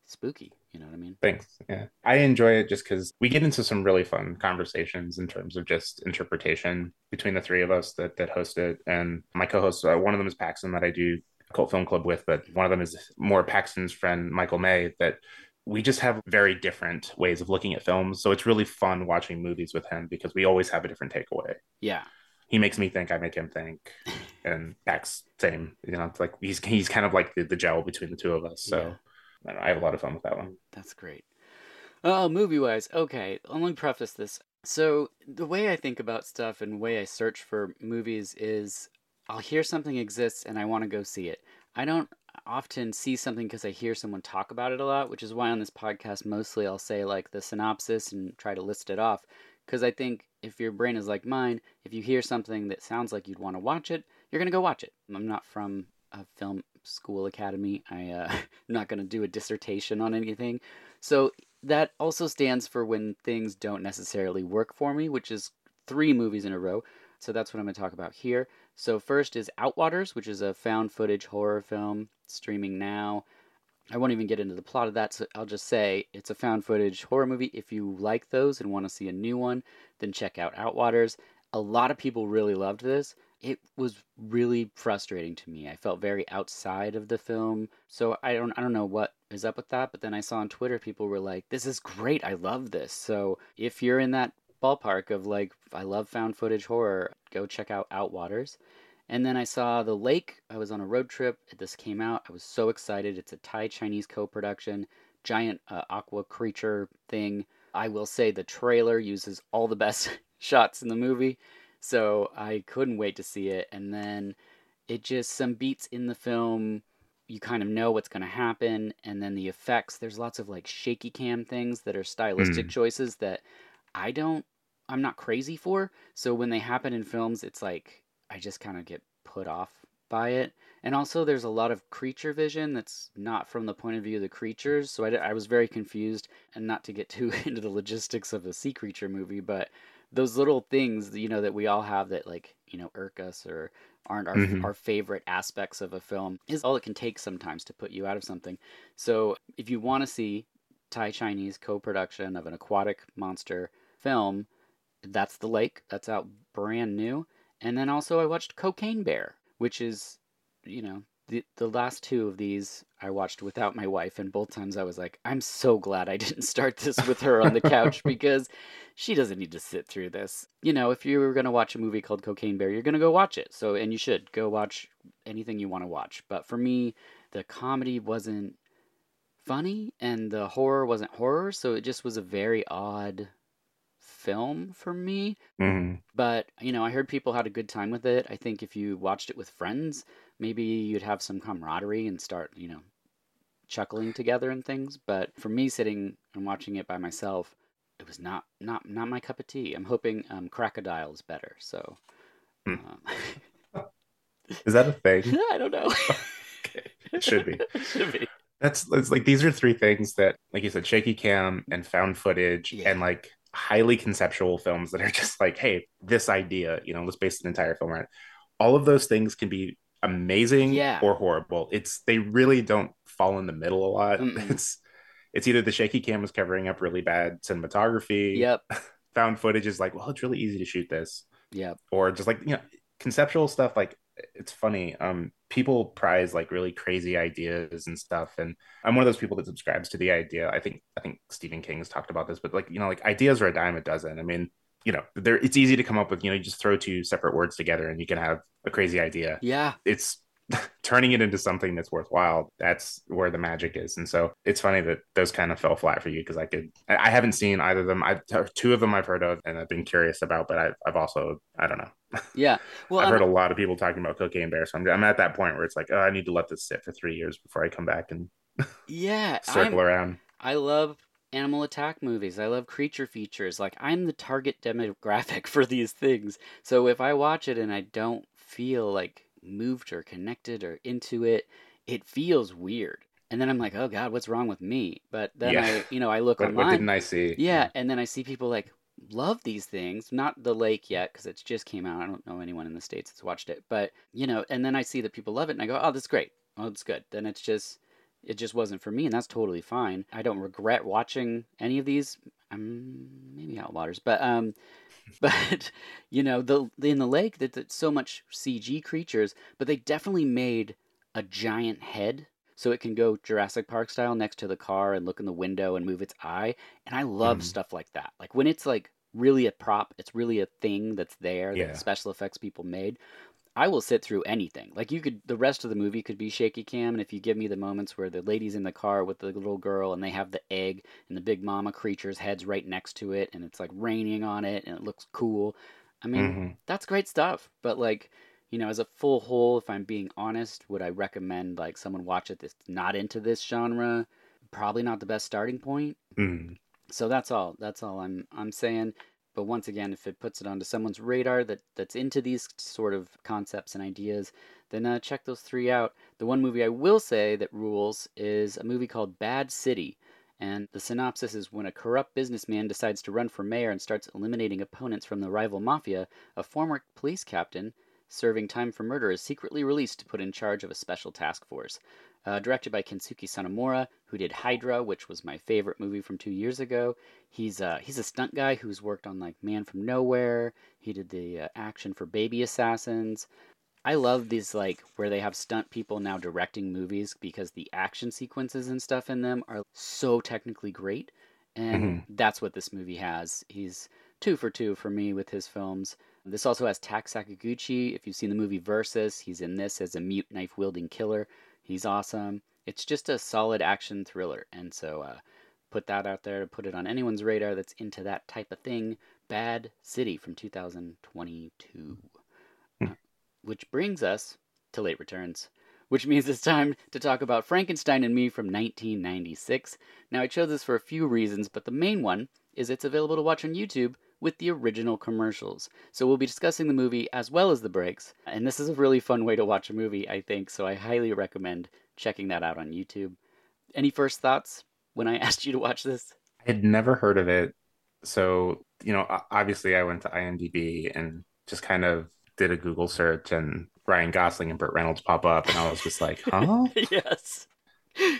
spooky. You know what I mean? Thanks. Yeah. I enjoy it just because we get into some really fun conversations in terms of just interpretation between the three of us that, that host it. And my co hosts, uh, one of them is Paxton that I do Cult Film Club with, but one of them is more Paxton's friend, Michael May, that we just have very different ways of looking at films. So it's really fun watching movies with him because we always have a different takeaway. Yeah. He makes me think, I make him think. <laughs> And Pax, same. You know, it's like he's he's kind of like the, the gel between the two of us. So I, know, I have a lot of fun with that one. That's great. Oh, movie wise, okay. Let me preface this. So the way I think about stuff and the way I search for movies is I'll hear something exists and I want to go see it. I don't often see something because I hear someone talk about it a lot, which is why on this podcast mostly I'll say like the synopsis and try to list it off. Because I think if your brain is like mine, if you hear something that sounds like you'd want to watch it, you're gonna go watch it. I'm not from a film school academy. I uh, <laughs> I'm not gonna do a dissertation on anything. So that also stands for when things don't necessarily work for me, which is three movies in a row. So that's what I'm going to talk about here. So, first is Outwaters, which is a found footage horror film streaming now. I won't even get into the plot of that, so I'll just say it's a found footage horror movie. If you like those and want to see a new one, then check out Outwaters. A lot of people really loved this. It was really frustrating to me. I felt very outside of the film. So I don't I don't know what is up with that, but then I saw on Twitter people were like, "This is great. I love this." So if you're in that ballpark of like I love found footage horror, go check out Outwaters. And then I saw The Lake. I was on a road trip. This came out. I was so excited. It's a Thai Chinese co production, giant uh, aqua creature thing. I will say the trailer uses all the best <laughs> shots in the movie. So I couldn't wait to see it. And then it just, some beats in the film, you kind of know what's going to happen. And then the effects, there's lots of like shaky cam things that are stylistic Mm. choices that I don't, I'm not crazy for. So when they happen in films, it's like, I just kind of get put off by it. And also, there's a lot of creature vision that's not from the point of view of the creatures. So I, I was very confused. And not to get <laughs> too into the logistics of a sea creature movie, but those little things, you know, that we all have that, like, you know, irk us or aren't our, Mhm. our favorite aspects of a film is all it can take sometimes to put you out of something. So if you want to see Thai Chinese co production of an aquatic monster film, that's The Lake. That's out brand new. And then also I watched Cocaine Bear, which is, you know, the the last two of these I watched without my wife, and both times I was like, I'm so glad I <laughs> didn't start this with her on the couch <laughs> because she doesn't need to sit through this. You know, if you were gonna watch a movie called Cocaine Bear, you're gonna go watch it. So and you should go watch anything you want to watch. But for me, the comedy wasn't funny and the horror wasn't horror, so it just was a very odd film for me. hmm But, you know, I heard people had a good time with it. I think if you watched it with friends, maybe you'd have some camaraderie and start, you know, chuckling together and things. But for me sitting and watching it by myself, it was not not not my cup of tea. I'm hoping um, Crocodile is better. So Hmm. um, <laughs> Is that a thing? <laughs> I don't know. <laughs> It should be. It should be. That's it's like these are three things that, like you said, shaky cam and found footage Yeah. and like highly conceptual films that are just like, hey, this idea, you know, let's base an entire film around. it. All of those things can be amazing Yeah. or horrible. It's they really don't fall in the middle a lot. Mm-mm. <laughs> It's it's either the shaky cam is covering up really bad cinematography. Yep. <laughs> Found footage is like, well, it's really easy to shoot this. Yep. or just like you know conceptual stuff like it's funny um people prize like really crazy ideas and stuff and i'm one of those people that subscribes to the idea. I think i think stephen king has talked about this but like you know like ideas are a dime a dozen. I mean you know there it's easy to come up with you know you just throw two separate words together and you can have a crazy idea. Yeah. it's <laughs> turning it into something that's worthwhile that's where the magic is and so it's funny that those kind of fell flat for you because i could i I haven't seen either of them i've two of them i've heard of and i've been curious about but i've, I've also i don't know <laughs> Yeah. Well, i've I'm- heard a lot of people talking about cocaine bear so I'm, I'm at that point where it's like oh i need to let this sit for three years before i come back and yeah. <laughs> circle I'm- around I love animal attack movies. I love creature features. Like I'm the target demographic for these things. So if I watch it and I don't feel like moved or connected or into it, it feels weird. And then I'm like, "Oh god, what's wrong with me?" But then Yeah. I, you know, I look <laughs> what, what didn't i see Yeah, and then I see people like love these things. Not the lake yet because it's just came out. I don't know anyone in the states that's watched it, but you know, and then I see that people love it, and I go, "Oh, that's great. Oh, that's good." Then it's just it just wasn't for me, and that's totally fine. I don't regret watching any of these. Um, maybe Outwaters, but um, <laughs> but you know, the in the lake that that's so much CG creatures, but they definitely made a giant head so it can go Jurassic Park style next to the car and look in the window and move its eye. And I love Mhm. stuff like that. Like when it's like really a prop, it's really a thing that's there Yeah. that special effects people made. I will sit through anything. Like you could, the rest of the movie could be shaky cam, and if you give me the moments where the lady's in the car with the little girl and they have the egg and the big mama creature's head's right next to it, and it's like raining on it and it looks cool. I mean, Mhm. that's great stuff. But like, you know, as a full whole, if I'm being honest, would I recommend like someone watch it that's not into this genre? Probably not the best starting point. Mhm. So that's all. That's all I'm I'm saying. But once again, if it puts it onto someone's radar that that's into these sort of concepts and ideas, then uh, check those three out. The one movie I will say that rules is a movie called Bad City. And the synopsis is when a corrupt businessman decides to run for mayor and starts eliminating opponents from the rival mafia, a former police captain serving time for murder is secretly released to put in charge of a special task force. Uh, directed by Kensuke Sonomura, who did Hydra, which was my favorite movie from two years ago. He's uh, he's a stunt guy who's worked on like Man from Nowhere. He did the uh, action for Baby Assassins. I love these like where they have stunt people now directing movies because the action sequences and stuff in them are so technically great, and that's what this movie has. He's two for two for me with his films. This also has Tak Sakaguchi. If you've seen the movie Versus, he's in this as a mute knife wielding killer. He's awesome. It's just a solid action thriller, and so uh, put that out there to put it on anyone's radar that's into that type of thing. Bad City from 2022. Uh, which brings us to late returns, which means it's time to talk about Frankenstein and Me from 1996. Now, I chose this for a few reasons, but the main one is it's available to watch on YouTube with the original commercials. So we'll be discussing the movie as well as the breaks, and this is a really fun way to watch a movie, I think, so I highly recommend checking that out on YouTube. Any first thoughts when I <laughs> asked you to watch this? I had never heard of it. So, you know, obviously I went to IMDb and just kind of did a Google search and Ryan Gosling and Burt Reynolds pop up and I was just like, <laughs> huh? yes.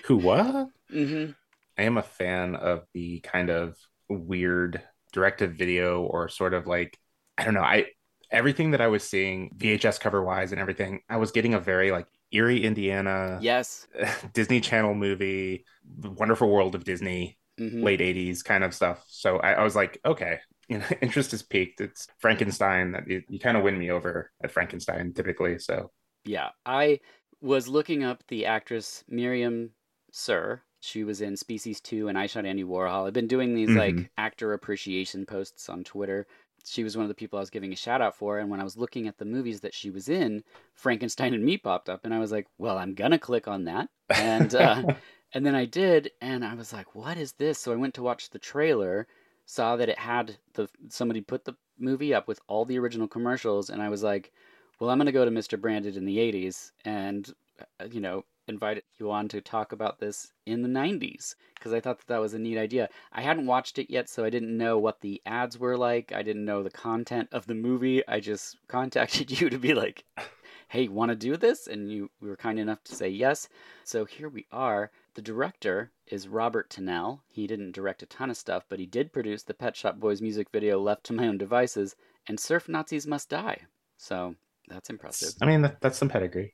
Who what? hmm I am a fan of the kind of weird directive video or sort of like I don't know, I everything that I was seeing VHS cover wise and everything, I was getting a very like Erie, Indiana, Yes. <laughs> Disney Channel movie, The Wonderful World of Disney, hmm late 80s kind of stuff. So I, I was like, okay, <laughs> you know, interest is peaked. It's Frankenstein that you, you kind of win me over at Frankenstein typically. So Yeah, I was looking up the actress Myriam Cyr. She was in Species 2 and I Shot Andy Warhol. I've been doing these like Mhm. actor appreciation posts on Twitter. She was one of the people I was giving a shout out for, and when I was looking at the movies that she was in, Frankenstein and Me popped up, and I was like, "Well, I'm gonna click on that." And uh, <laughs> and then I did, and I was like, "What is this?" So I went to watch the trailer, saw that it had the somebody put the movie up with all the original commercials, and I was like, "Well, I'm gonna go to Mr. Branded in the '80s and uh, you know invite you on to talk about this in the '90s because I thought that that was a neat idea. I hadn't watched it yet, so I didn't know what the ads were like. I didn't know the content of the movie. I just <laughs> contacted you to be like, "Hey, want to do this?" And you were kind enough to say yes. So here we are. The director is Robert Tinnell. He didn't direct a ton of stuff, but he did produce the Pet Shop Boys music video "Left to My Own Devices" and "Surf Nazis Must Die." So that's impressive. I mean, that's some pedigree.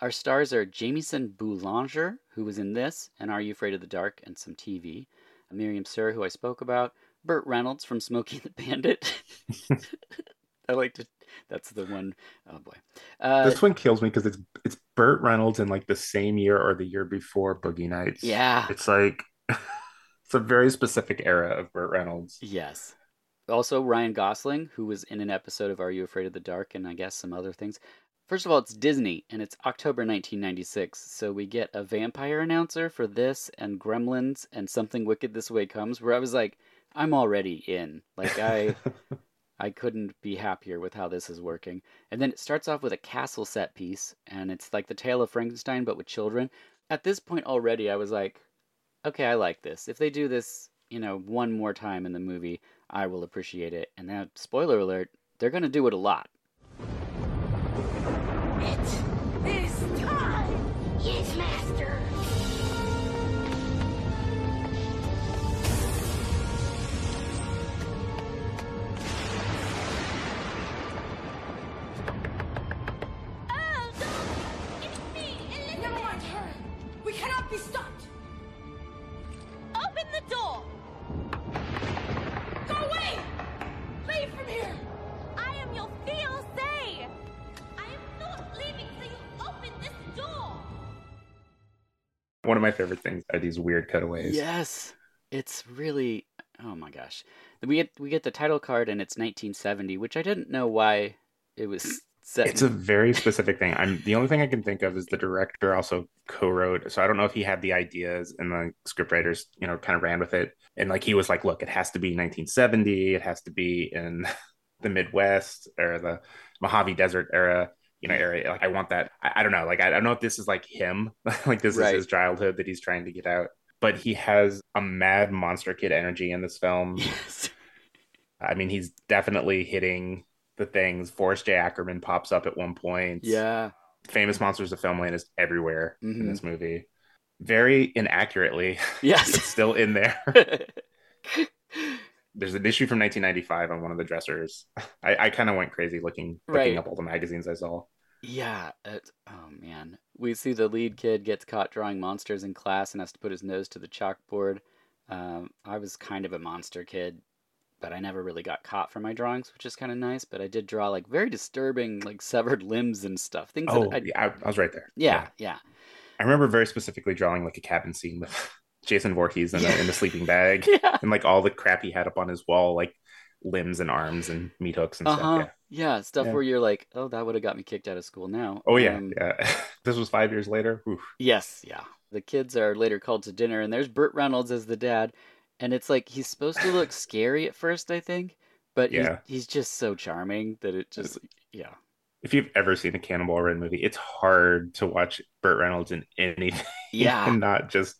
Our stars are Jamieson Boulanger, who was in this and Are You Afraid of the Dark and some TV, Myriam Cyr, who I spoke about, Burt Reynolds from Smokey the Bandit. <laughs> <laughs> I like to. That's the one oh boy. Uh, this one kills me because it's it's Burt Reynolds in like the same year or the year before Boogie Nights. yeah. It's like <laughs> it's a very specific era of Burt Reynolds. Yes. Also, Ryan Gosling, who was in an episode of Are You Afraid of the Dark and I guess some other things. First of all, it's Disney and it's October 1996, so we get a vampire announcer for this and Gremlins and Something Wicked This Way Comes, where I was like, I'm already in. Like, I. <laughs> I couldn't be happier with how this is working. And then it starts off with a castle set piece, and it's like the tale of Frankenstein, but with children. At this point already, I was like, okay, I like this. If they do this, you know, one more time in the movie, I will appreciate it. And now, spoiler alert, they're going to do it a lot. It's! Yes, Master! Oh, no. it's me, Never mind her. We cannot be stopped. One of my favorite things are these weird cutaways. Yes, it's really. Oh my gosh, we get we get the title card and it's 1970, which I didn't know why it was set. It's a very specific thing. I'm the only thing I can think of is the director also co-wrote. So I don't know if he had the ideas and the scriptwriters, you know, kind of ran with it. And like he was like, look, it has to be 1970. It has to be in <laughs> the Midwest or the Mojave Desert era, you know, area. Like I want that. I, I don't know. Like I, I don't know if this is like him, <laughs> like this Right. is his childhood that he's trying to get out. But he has a mad monster kid energy in this film. <laughs> yes. I mean, he's definitely hitting the things. Forrest J. Ackerman pops up at one point. Yeah. Famous Monsters of Filmland is everywhere Mhm. in this movie. Very inaccurately, it's <laughs> Yes. still in there. There's an issue from 1995 on one of the dressers. <laughs> I, I kind of went crazy looking looking up all the magazines I saw. yeah. It, oh man, we see the lead kid gets caught drawing monsters in class and has to put his nose to the chalkboard. Um, I was kind of a monster kid, but I never really got caught for my drawings, which is kind of nice. But I did draw like very disturbing, like severed <laughs> limbs and stuff. Things Oh, yeah, I, I was right there. yeah, yeah. I remember very specifically drawing like a cabin scene with Jason Voorhees in, Yeah. a, in a sleeping bag <laughs> Yeah. and like all the crap he had up on his wall, like limbs and arms and meat hooks and Uh stuff. Yeah. Yeah. Stuff Yeah. where you're like, oh, that would have got me kicked out of school now. Oh yeah, Um, yeah. <laughs> this was five years later. Oof. Yes, yeah. The kids are later called to dinner, and there's Burt Reynolds as the dad, and it's like he's supposed to look <laughs> scary at first, I think, but Yeah. he's, he's just so charming that it just, yeah, If you've ever seen a Cannonball Run movie, it's hard to watch Burt Reynolds in anything yeah. and not just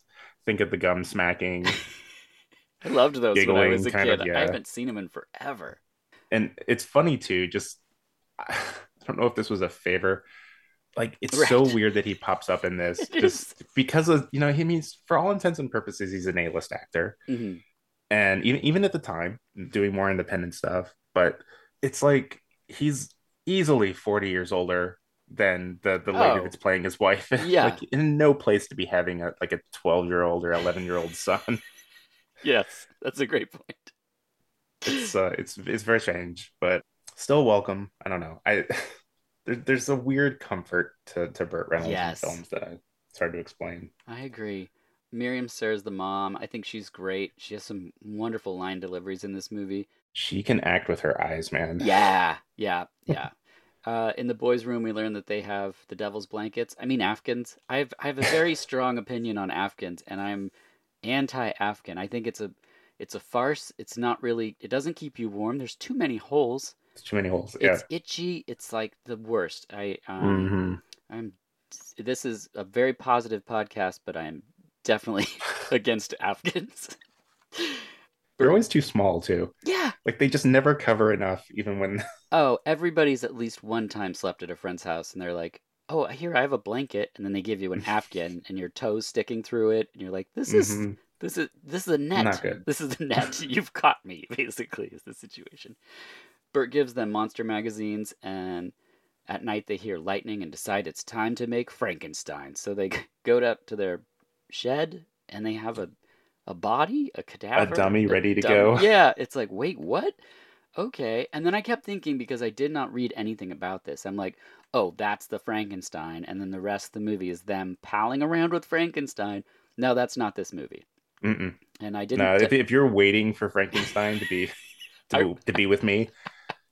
think of the gum smacking. <laughs> I loved those when I was a kind kid. of, yeah. I haven't seen him in forever. and it's funny too. Just <sighs> I don't know if this was a favor. Like it's Right. so weird that he pops up in this <laughs> just because of you know he means for all intents and purposes he's an A-list actor. hmm and even even at the time doing more independent stuff but it's like he's easily 40 years older than the the lady Oh. that's playing his wife <laughs> Yeah. like in no place to be having a like a 12 year old or 11 year old son <laughs> Yes, that's a great point. it's uh it's it's very strange but still welcome i don't know i <laughs> there, there's a weird comfort to to burt reynolds Yes. in films that I, it's hard to explain I agree. Myriam Cyr's the mom. I think she's great. She has some wonderful line deliveries in this movie. she can act with her eyes man Yeah, yeah, yeah. Uh, in the boys' room, we learn that they have the devil's blankets. I mean, Afghans. I have I have a very <laughs> strong opinion on Afghans, and I'm anti-Afghan. I think it's a it's a farce. It's not really. It doesn't keep you warm. There's too many holes. it's too many holes yeah It's itchy. It's like the worst. I um, Mhm. I'm. This is a very positive podcast, but I'm definitely <laughs> against Afghans. <laughs> they're always too small too yeah. like they just never cover enough even when <laughs> Oh, everybody's at least one time slept at a friend's house and they're like, "Oh, here I have a blanket." And then they give you an Afghan <laughs> and your toes sticking through it and you're like, "This is Mhm. this is this is a net. Not good. This is the net. <laughs> You've caught me." Basically, is the situation. Burt gives them monster magazines and at night they hear lightning and decide it's time to make Frankenstein. So they go up to their shed and they have a a body, a cadaver, a dummy ready to dummy. go. Yeah, it's like, wait, what? Okay. And then I kept thinking because I did not read anything about this. I'm like, oh, that's the Frankenstein. And then the rest of the movie is them palling around with Frankenstein. No, that's not this movie. Mm-mm. And I didn't. No, if, if you're waiting for Frankenstein to be <laughs> to, I- to be with me,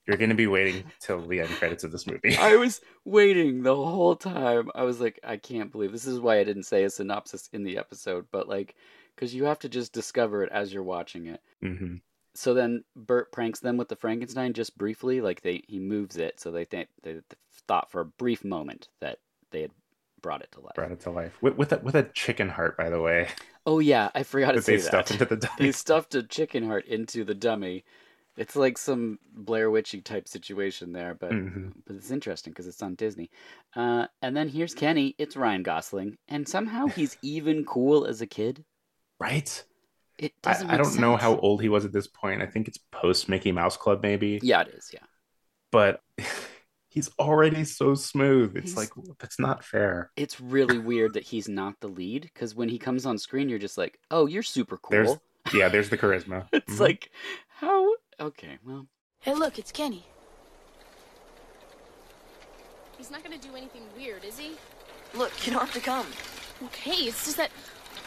you're going to be waiting till the end credits of this movie. I was waiting the whole time. I was like, I can't believe this is why I didn't say a synopsis in the episode, but like, because you have to just discover it as you're watching it. hmm So then Burt pranks them with the Frankenstein just briefly, like they he moves it, so they think they thought for a brief moment that they had brought it to life. Brought it to life with with a, with a chicken heart, by the way, Oh yeah, I forgot to that say they stuffed that. into the they stuffed a chicken heart into the dummy. It's like some Blair Witchy type situation there, but Mhm. but it's interesting because it's on Disney. Uh, and then here's Kenny. It's Ryan Gosling, and somehow he's <laughs> even cool as a kid. Right? It I, doesn't. I make don't know how old he was at this point. I think it's post Mickey Mouse Club, maybe. Yeah, it is. Yeah. But <laughs> he's already so smooth. It's He's- like that's not fair. It's really weird that he's not the lead because when he comes on screen, you're just like, oh, you're super cool. There's yeah, there's the charisma. <laughs> it's Mhm. like, how? Okay, well, Hey, look, it's Kenny. He's not gonna do anything weird, is he? Look, you don't have to come. Okay, it's just that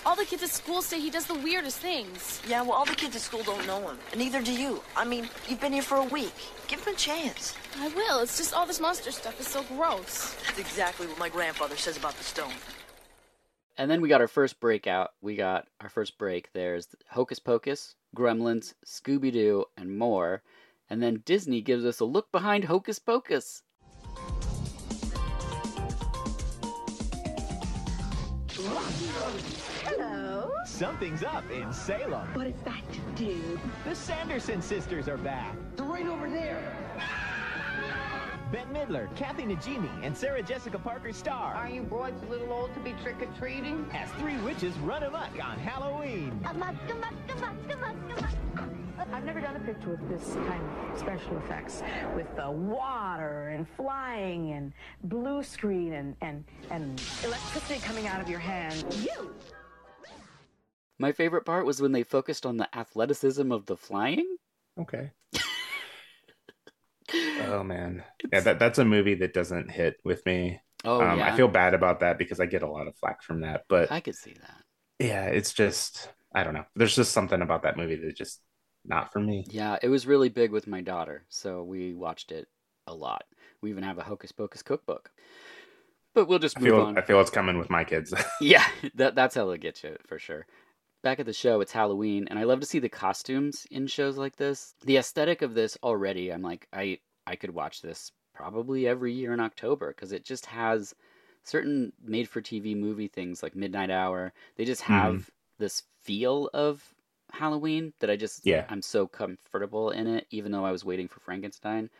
all the kids at school say he does the weirdest things. Yeah, well, all the kids at school don't know him, and neither do you. I mean, you've been here for a week. Give him a chance. I will. It's just all this monster stuff is so gross. That's exactly what my grandfather says about the stone. And then we got our first breakout. We got our first break. There's Hocus Pocus, Gremlins, Scooby Doo, and more. And then Disney gives us a look behind Hocus Pocus. Hello. Something's up in Salem. What is that, dude? The Sanderson sisters are back. They're right over there. Bette Midler, Kathy Najimy, and Sarah Jessica Parker star Are you boys a little old to be trick-or-treating? as three witches run amok on Halloween. I've never done a picture with this kind of special effects, with the water and flying and blue screen and, and, and electricity coming out of your hand. You! My favorite part was when they focused on the athleticism of the flying. Okay. <laughs> oh man, yeah, that that's a movie that doesn't hit with me. Oh, um, yeah. I feel bad about that because I get a lot of flack from that. But I could see that. yeah, it's just I don't know. There's just something about that movie that just not for me. Yeah, it was really big with my daughter, so we watched it a lot. We even have a Hocus Pocus cookbook. But we'll just I move feel on. I feel it's coming with my kids. <laughs> Yeah, <laughs> that that's how they'll get you for sure. Back at the show, it's Halloween, and I love to see the costumes in shows like this. The aesthetic of this already, I'm like, I I could watch this probably every year in October because it just has certain made-for-TV movie things like Midnight Hour. They just mm-hmm. have this feel of Halloween that I just Yeah. I'm so comfortable in it, even though I was waiting for Frankenstein.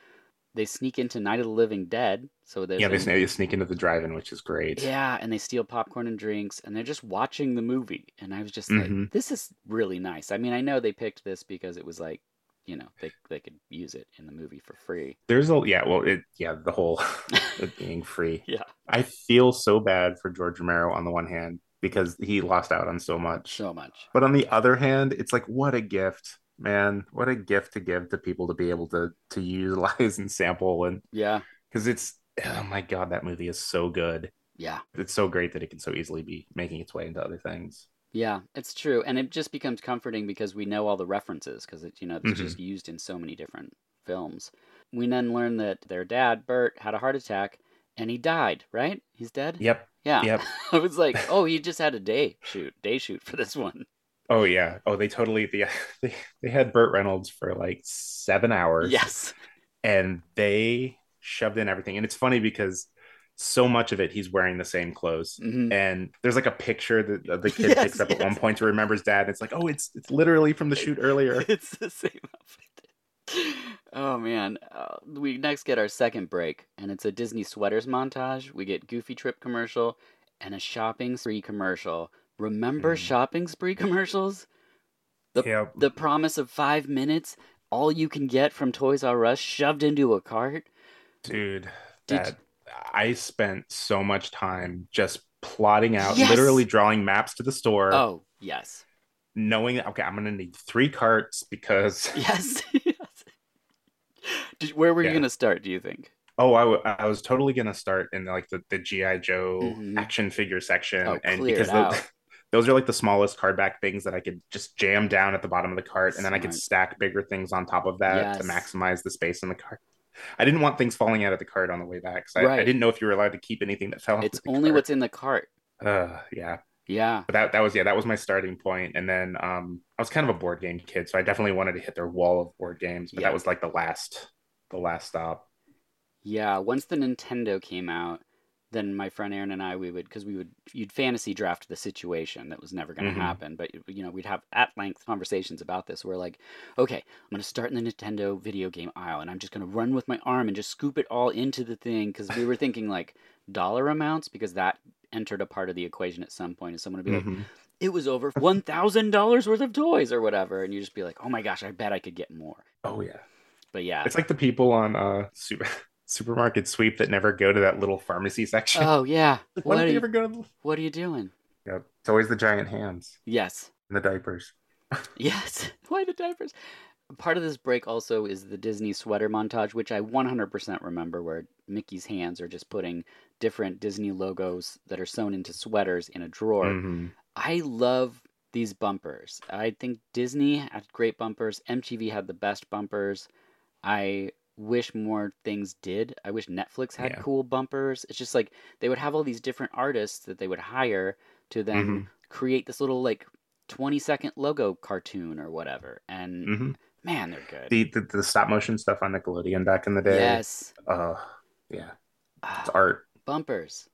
They sneak into Night of the Living Dead, so there's yeah, they sneak, they sneak into the drive-in, which is great. yeah, and they steal popcorn and drinks, and they're just watching the movie. And I was just Mhm. like, this is really nice. I mean, I know they picked this because it was like, you know, they they could use it in the movie for free. There's a yeah, well, it yeah, the whole <laughs> it being free. <laughs> Yeah, I feel so bad for George Romero on the one hand because he lost out on so much. so much. But on the other hand, it's like what a gift, man. What a gift to give to people to be able to to utilize <laughs> and sample and Yeah, because it's oh my god, that movie is so good. yeah, It's so great that it can so easily be making its way into other things. yeah. It's true, and it just becomes comforting because we know all the references because it, you know, it's Mhm. just used in so many different films. We then learn that their dad, Burt, had a heart attack, and he died. Right? He's dead. Yep. Yeah. Yep. <laughs> I was like, oh, he just had a day shoot, day shoot for this one. Oh yeah. Oh, they totally the <laughs> they, they had Burt Reynolds for like seven hours. Yes. and they shoved in everything. And it's funny because so much of it he's wearing the same clothes. Mhm. And there's like a picture that the kid Yes, picks up at one point to remember his dad. It's like, oh, it's it's literally from the shoot <laughs> earlier. it's the same outfit. Oh man, uh, we next get our second break, and it's a Disney sweaters montage. We get Goofy Trip commercial and a shopping spree commercial. Remember Mm. shopping spree <laughs> commercials? The Yep. the promise of five minutes, all you can get from Toys R Us shoved into a cart. Dude, Did- that I spent so much time just plotting out, Yes! literally drawing maps to the store, Oh yes, knowing that okay, I'm gonna need three carts because <laughs> yes. <laughs> yes. Did, where were you gonna start? Do you think? oh, I, w- I was totally gonna start in like the, the GI Joe Mhm. action figure section, Oh, and because the. Those are like the smallest card back things that I could just jam down at the bottom of the cart, and then I could stack bigger things on top of that to maximize the space in the cart. I didn't want things falling out of the cart on the way back, so I, Right. I didn't know if you were allowed to keep anything that fell. It's only cart. what's in the cart. Uh, yeah, Yeah. but that that was yeah, that was my starting point, and then um, I was kind of a board game kid, so I definitely wanted to hit their wall of board games, but Yeah. that was like the last the last stop. Yeah, once the Nintendo came out, then my friend Aaron and I we would because we would you'd fantasy draft the situation that was never going to Mhm. happen, but you know we'd have at length conversations about this. We're like, okay, I'm going to start in the Nintendo video game aisle, and I'm just going to run with my arm and just scoop it all into the thing because we were thinking like dollar amounts because that entered a part of the equation at some point, and someone would be like, Mhm. it was over one thousand dollars worth of toys or whatever, and you just be like, oh my gosh, I bet I could get more. Oh yeah. But yeah, It's like the people on uh super <laughs> supermarket sweep that never go to that little pharmacy section. oh yeah, <laughs> Like, what are you ever go to the... what are you doing? Yep. It's always the giant hands Yes. and the diapers. <laughs> Yes. <laughs> Why the diapers? Part of this break also is the Disney sweater montage, which I 100% remember, where Mickey's hands are just putting different Disney logos that are sewn into sweaters in a drawer. Mhm. I love these bumpers. I think Disney had great bumpers. MTV had the best bumpers. I wish more things did. I wish Netflix had Yeah. cool bumpers. It's just like they would have all these different artists that they would hire to then Mhm. create this little like 20 second logo cartoon or whatever. And Mhm. man, they're good. The, the the stop motion stuff on Nickelodeon back in the day. yes. Uh, yeah, Ah, it's art. bumpers.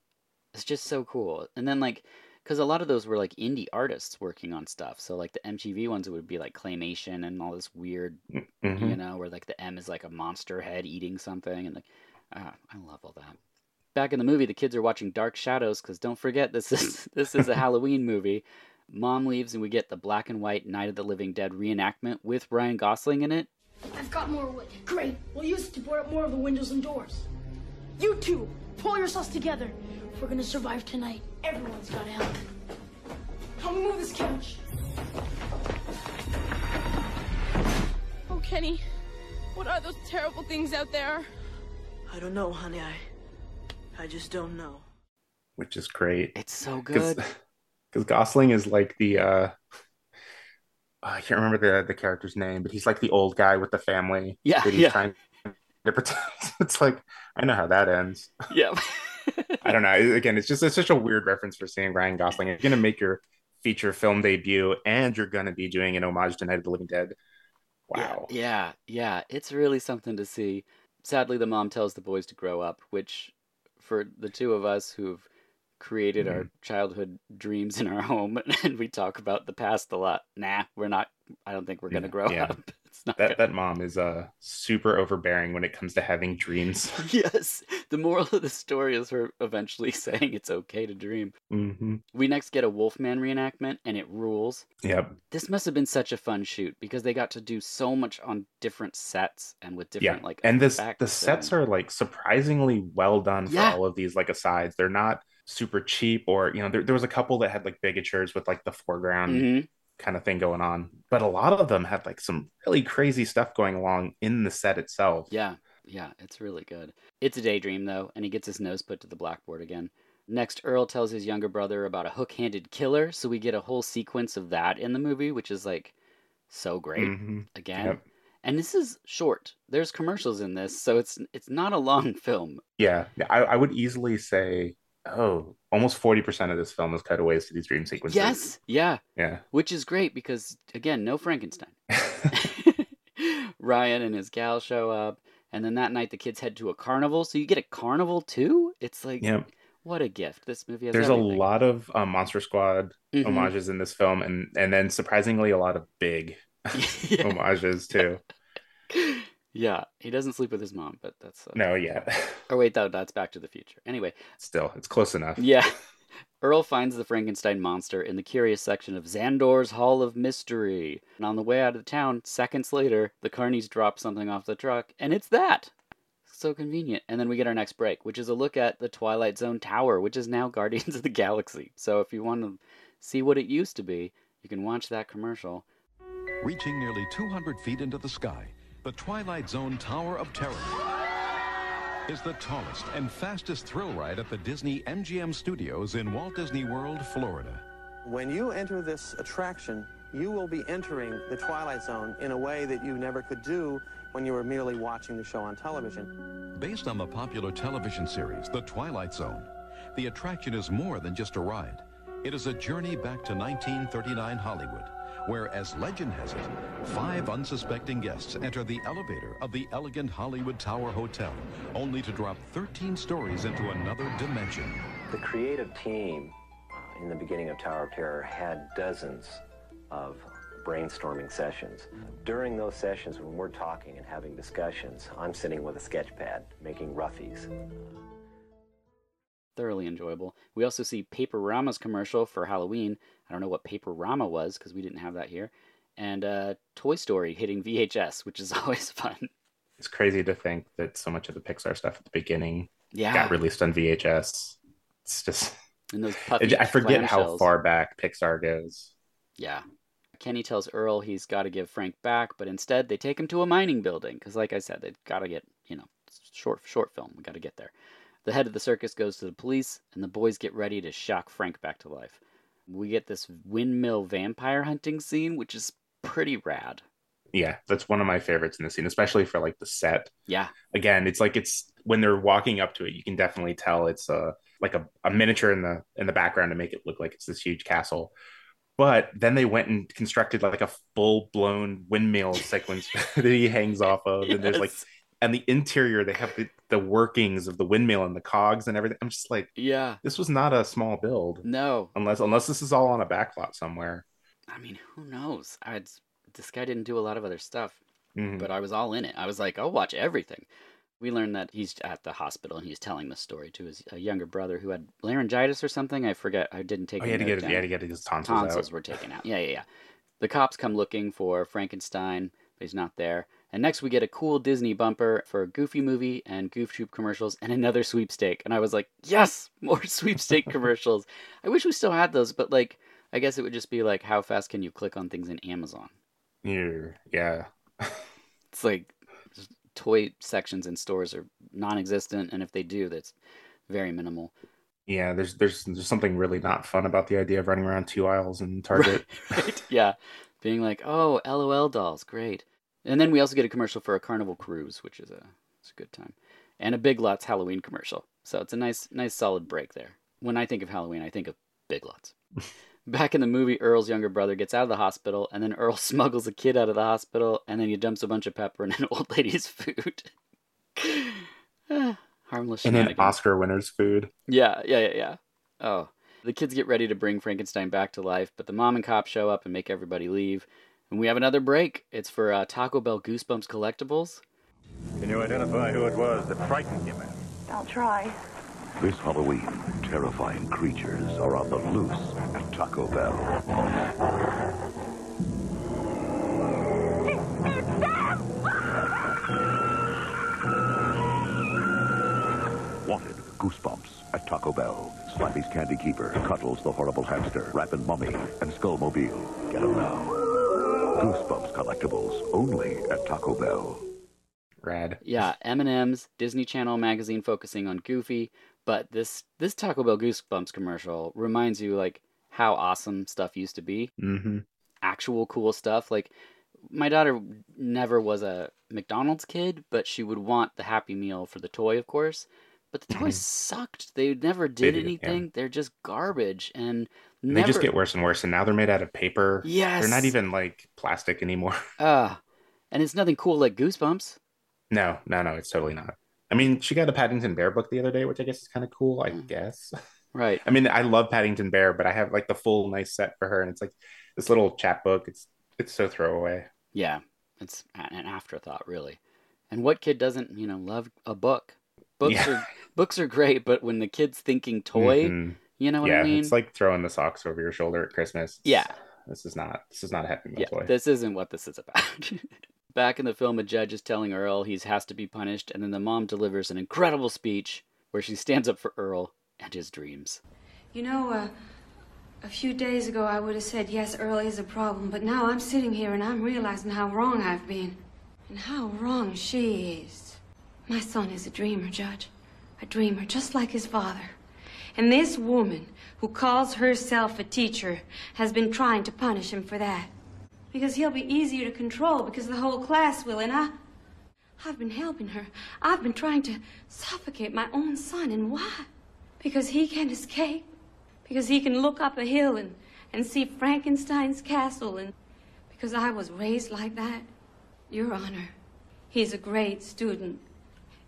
It's just so cool. And then like because a lot of those were like indie artists working on stuff. So like the MTV ones it would be like claymation and all this weird, Mhm. you know, where like the M is like a monster head eating something and like ah, I love all that. Back in the movie the kids are watching Dark Shadows cuz don't forget this is <laughs> this is a <laughs> Halloween movie. Mom leaves and we get the black and white Night of the Living Dead reenactment with Ryan Gosling in it. I've got more wood. Great. We'll use it to board up more of the windows and doors. You two, pull yourselves together. If we're gonna survive tonight, everyone's gotta help. Help me move this couch. Oh, Kenny, what are those terrible things out there? I don't know, honey. I, I just don't know. which is great. It's so good. <laughs> because Gosling is like the uh I can't remember the the character's name, but he's like the old guy with the family. Yeah, that he's yeah. trying to protect. <laughs> It's like I know how that ends. yeah. <laughs> I don't know. Again, it's just it's such a weird reference for seeing Ryan Gosling. You're gonna make your feature film debut, and you're gonna be doing an homage to Night of the Living Dead. Wow. Yeah, yeah, yeah. It's really something to see. Sadly, the mom tells the boys to grow up, which for the two of us who've created our mm-hmm. childhood dreams in our <laughs> home and we talk about the past a lot. Nah, we're not I don't think we're going to Yeah, grow yeah. up. That that mom is uh super overbearing when it comes to having dreams. <laughs> Yes. The moral of the story is her eventually <laughs> saying it's okay to dream. hmm We next get a Wolfman reenactment and it rules. Yep. This must have been such a fun shoot because they got to do so much on different sets and with Yeah. different like and this the sets and- are like surprisingly well done for Yeah. all of these like asides. They're not super cheap or you know there, there was a couple that had like bigatures with like the foreground Mhm. Kind of thing going on but a lot of them had like some really crazy stuff going along in the set itself Yeah, yeah, it's really good. It's a daydream though, and he gets his nose put to the blackboard again. Next, Earl tells his younger brother about a hook-handed killer, so we get a whole sequence of that in the movie, which is like so great. Mhm. Again, Yep. and this is short. There's commercials in this, so it's it's not a long <laughs> film. yeah I, I would easily say oh almost 40% of this film is cutaways to these dream sequences Yes, yeah, yeah which is great because again, no Frankenstein. <laughs> <laughs> Ryan and his gal show up, and then that night the kids head to a carnival. So you get a carnival too. It's like yeah what a gift! This movie has. there's everything. a lot of um, monster squad Mhm. homages in this film and and then surprisingly a lot of big <laughs> yeah. homages too yeah, he doesn't sleep with his mom, but that's. Uh... no yeah <laughs> oh wait, though, that's Back to the Future. Anyway, still it's close enough yeah. <laughs> Earl finds the Frankenstein monster in the curious section of Xandor's Hall of Mystery. And on the way out of the town, seconds later, the carnies drop something off the truck, and it's that. So convenient. And then we get our next break, which is a look at the Twilight Zone Tower, which is now <laughs> Guardians of the Galaxy. So if you want to see what it used to be, you can watch that commercial. Reaching nearly 200 feet into the sky, the Twilight Zone Tower of Terror is the tallest and fastest thrill ride at the Disney MGM Studios in Walt Disney World, Florida. When you enter this attraction, you will be entering the Twilight Zone in a way that you never could do when you were merely watching the show on television. Based on the popular television series, The Twilight Zone, the attraction is more than just a ride. It is a journey back to 1939 Hollywood, where, as legend has it, five unsuspecting guests enter the elevator of the elegant Hollywood Tower Hotel, only to drop 13 stories into another dimension. The creative team uh, in the beginning of Tower of Terror had dozens of brainstorming sessions. During those sessions, when we're talking and having discussions, I'm sitting with a sketch pad making roughies. Thoroughly enjoyable. We also see Paperama's commercial for Halloween. I don't know what Paperama was because we didn't have that here. And uh, Toy Story hitting VHS, which is <laughs> always fun. it's crazy to think that so much of the pixar stuff at the beginning Yeah. got released on vhs it's just And those <laughs> puffy i forget how clamshells. far back pixar goes Yeah. Kenny tells Earl he's got to give Frank back, but instead they take him to a mining building because, like I said, they've got to get you know short short film. We got to get there. The head of the circus goes to the police, and the boys get ready to shock Frank back to life. We get this windmill vampire hunting scene, which is pretty rad. Yeah, that's one of my favorites in the scene, especially for like the set. Yeah. Again, it's like it's when they're walking up to it, you can definitely tell it's a like a, a miniature in the in the background to make it look like it's this huge castle. But then they went and constructed like a full blown windmill sequence <laughs> that he hangs off of, and there's like Yes. And the interior they have the, the workings of the windmill and the cogs and everything. I'm just like, Yeah. this was not a small build, No. unless unless this is all on a backlot somewhere. I mean, who knows? I this guy didn't do a lot of other stuff, Mhm. but I was all in it. I was like, I'll watch everything. We learned that he's at the hospital and he's telling the story to his younger brother who had laryngitis or something. I forget. I didn't take. Oh, he had to get down. he had to get his tonsils, tonsils out. were taken out. Yeah, yeah, yeah. The cops come looking for Frankenstein, but he's not there. And next we get a cool Disney bumper for a Goofy movie and Goof Troop commercials and another sweepstake. And I was like, yes, more <laughs> sweepstake commercials. I wish we still had those, but like, I guess it would just be like, how fast can you click on things in Amazon? Yeah, yeah. It's like toy sections in stores are non-existent, and if they do, that's very minimal. Yeah, there's there's there's something really not fun about the idea of running around two aisles in Target. <laughs> right? Yeah. Being like, oh, LOL dolls, great. And then we also get a commercial for a Carnival cruise, which is a, it's a good time. And a Big Lots Halloween commercial. So it's a nice, nice solid break there. When I think of Halloween, I think of Big Lots. <laughs> Back in the movie, Earl's younger brother gets out of the hospital, and then Earl <laughs> smuggles a kid out of the hospital, and then he dumps a bunch of pepper in an <laughs> old lady's food. Ah, <sighs> <sighs> Harmless and then. Oscar winners food. Yeah, yeah, yeah, yeah. Oh. The kids get ready to bring Frankenstein back to life, but the mom and cop show up and make everybody leave. And we have another break. It's for uh, Taco Bell Goosebumps collectibles. Can you identify who it was that frightened you, man? I'll try. This Halloween, terrifying creatures are on the loose at Taco Bell. Wanted Goosebumps at Taco Bell. Slappy's Candy Keeper, Cuddles the Horrible Hamster, Rappin' Mummy, and Skullmobile. Get them now. Goosebumps collectibles only at Taco Bell. Rad. Yeah, M&M's, Disney Channel magazine focusing on Goofy, but this this Taco Bell Goosebumps commercial reminds you like how awesome stuff used to be. Mm-hmm. Actual cool stuff. Like my daughter never was a McDonald's kid, but she would want the Happy Meal for the toy, of course. But the toys sucked. They never did yeah. anything. They're just garbage and And never They just get worse and worse, and now they're made out of paper. Yes. they're not even like plastic anymore. <laughs> Ah, and it's nothing cool like Goosebumps. no, no, no, it's totally not. I mean, she got a Paddington Bear book the other day, which I guess is kind of cool. I Mm. guess. Right. I mean, I love Paddington Bear, but I have like the full nice set for her, and it's like this little chapbook. It's it's so throwaway. Yeah, it's an afterthought, really. And what kid doesn't, you know, love a book? Books Yeah. are books are great, but when the kid's thinking toy, Mhm. you know what yeah, I mean? it's like throwing the socks over your shoulder at Christmas. Yeah. this is not this is not a happy meal yeah, toy. this isn't what this is about. <laughs> Back in the film, a judge is telling Earl he has to be punished, and then the mom delivers an incredible speech where she stands up for Earl and his dreams. You know, uh, a few days ago I would have said, yes, Earl is a problem, but now I'm sitting here and I'm realizing how wrong I've been. And how wrong she is. My son is a dreamer, Judge. A dreamer, just like his father. And this woman, who calls herself a teacher, has been trying to punish him for that. Because he'll be easier to control, because the whole class will, and I. I've been helping her. I've been trying to suffocate my own son, and why? Because he can't escape. Because he can look up a hill and, and see Frankenstein's castle, and because I was raised like that, Your Honor, he's a great student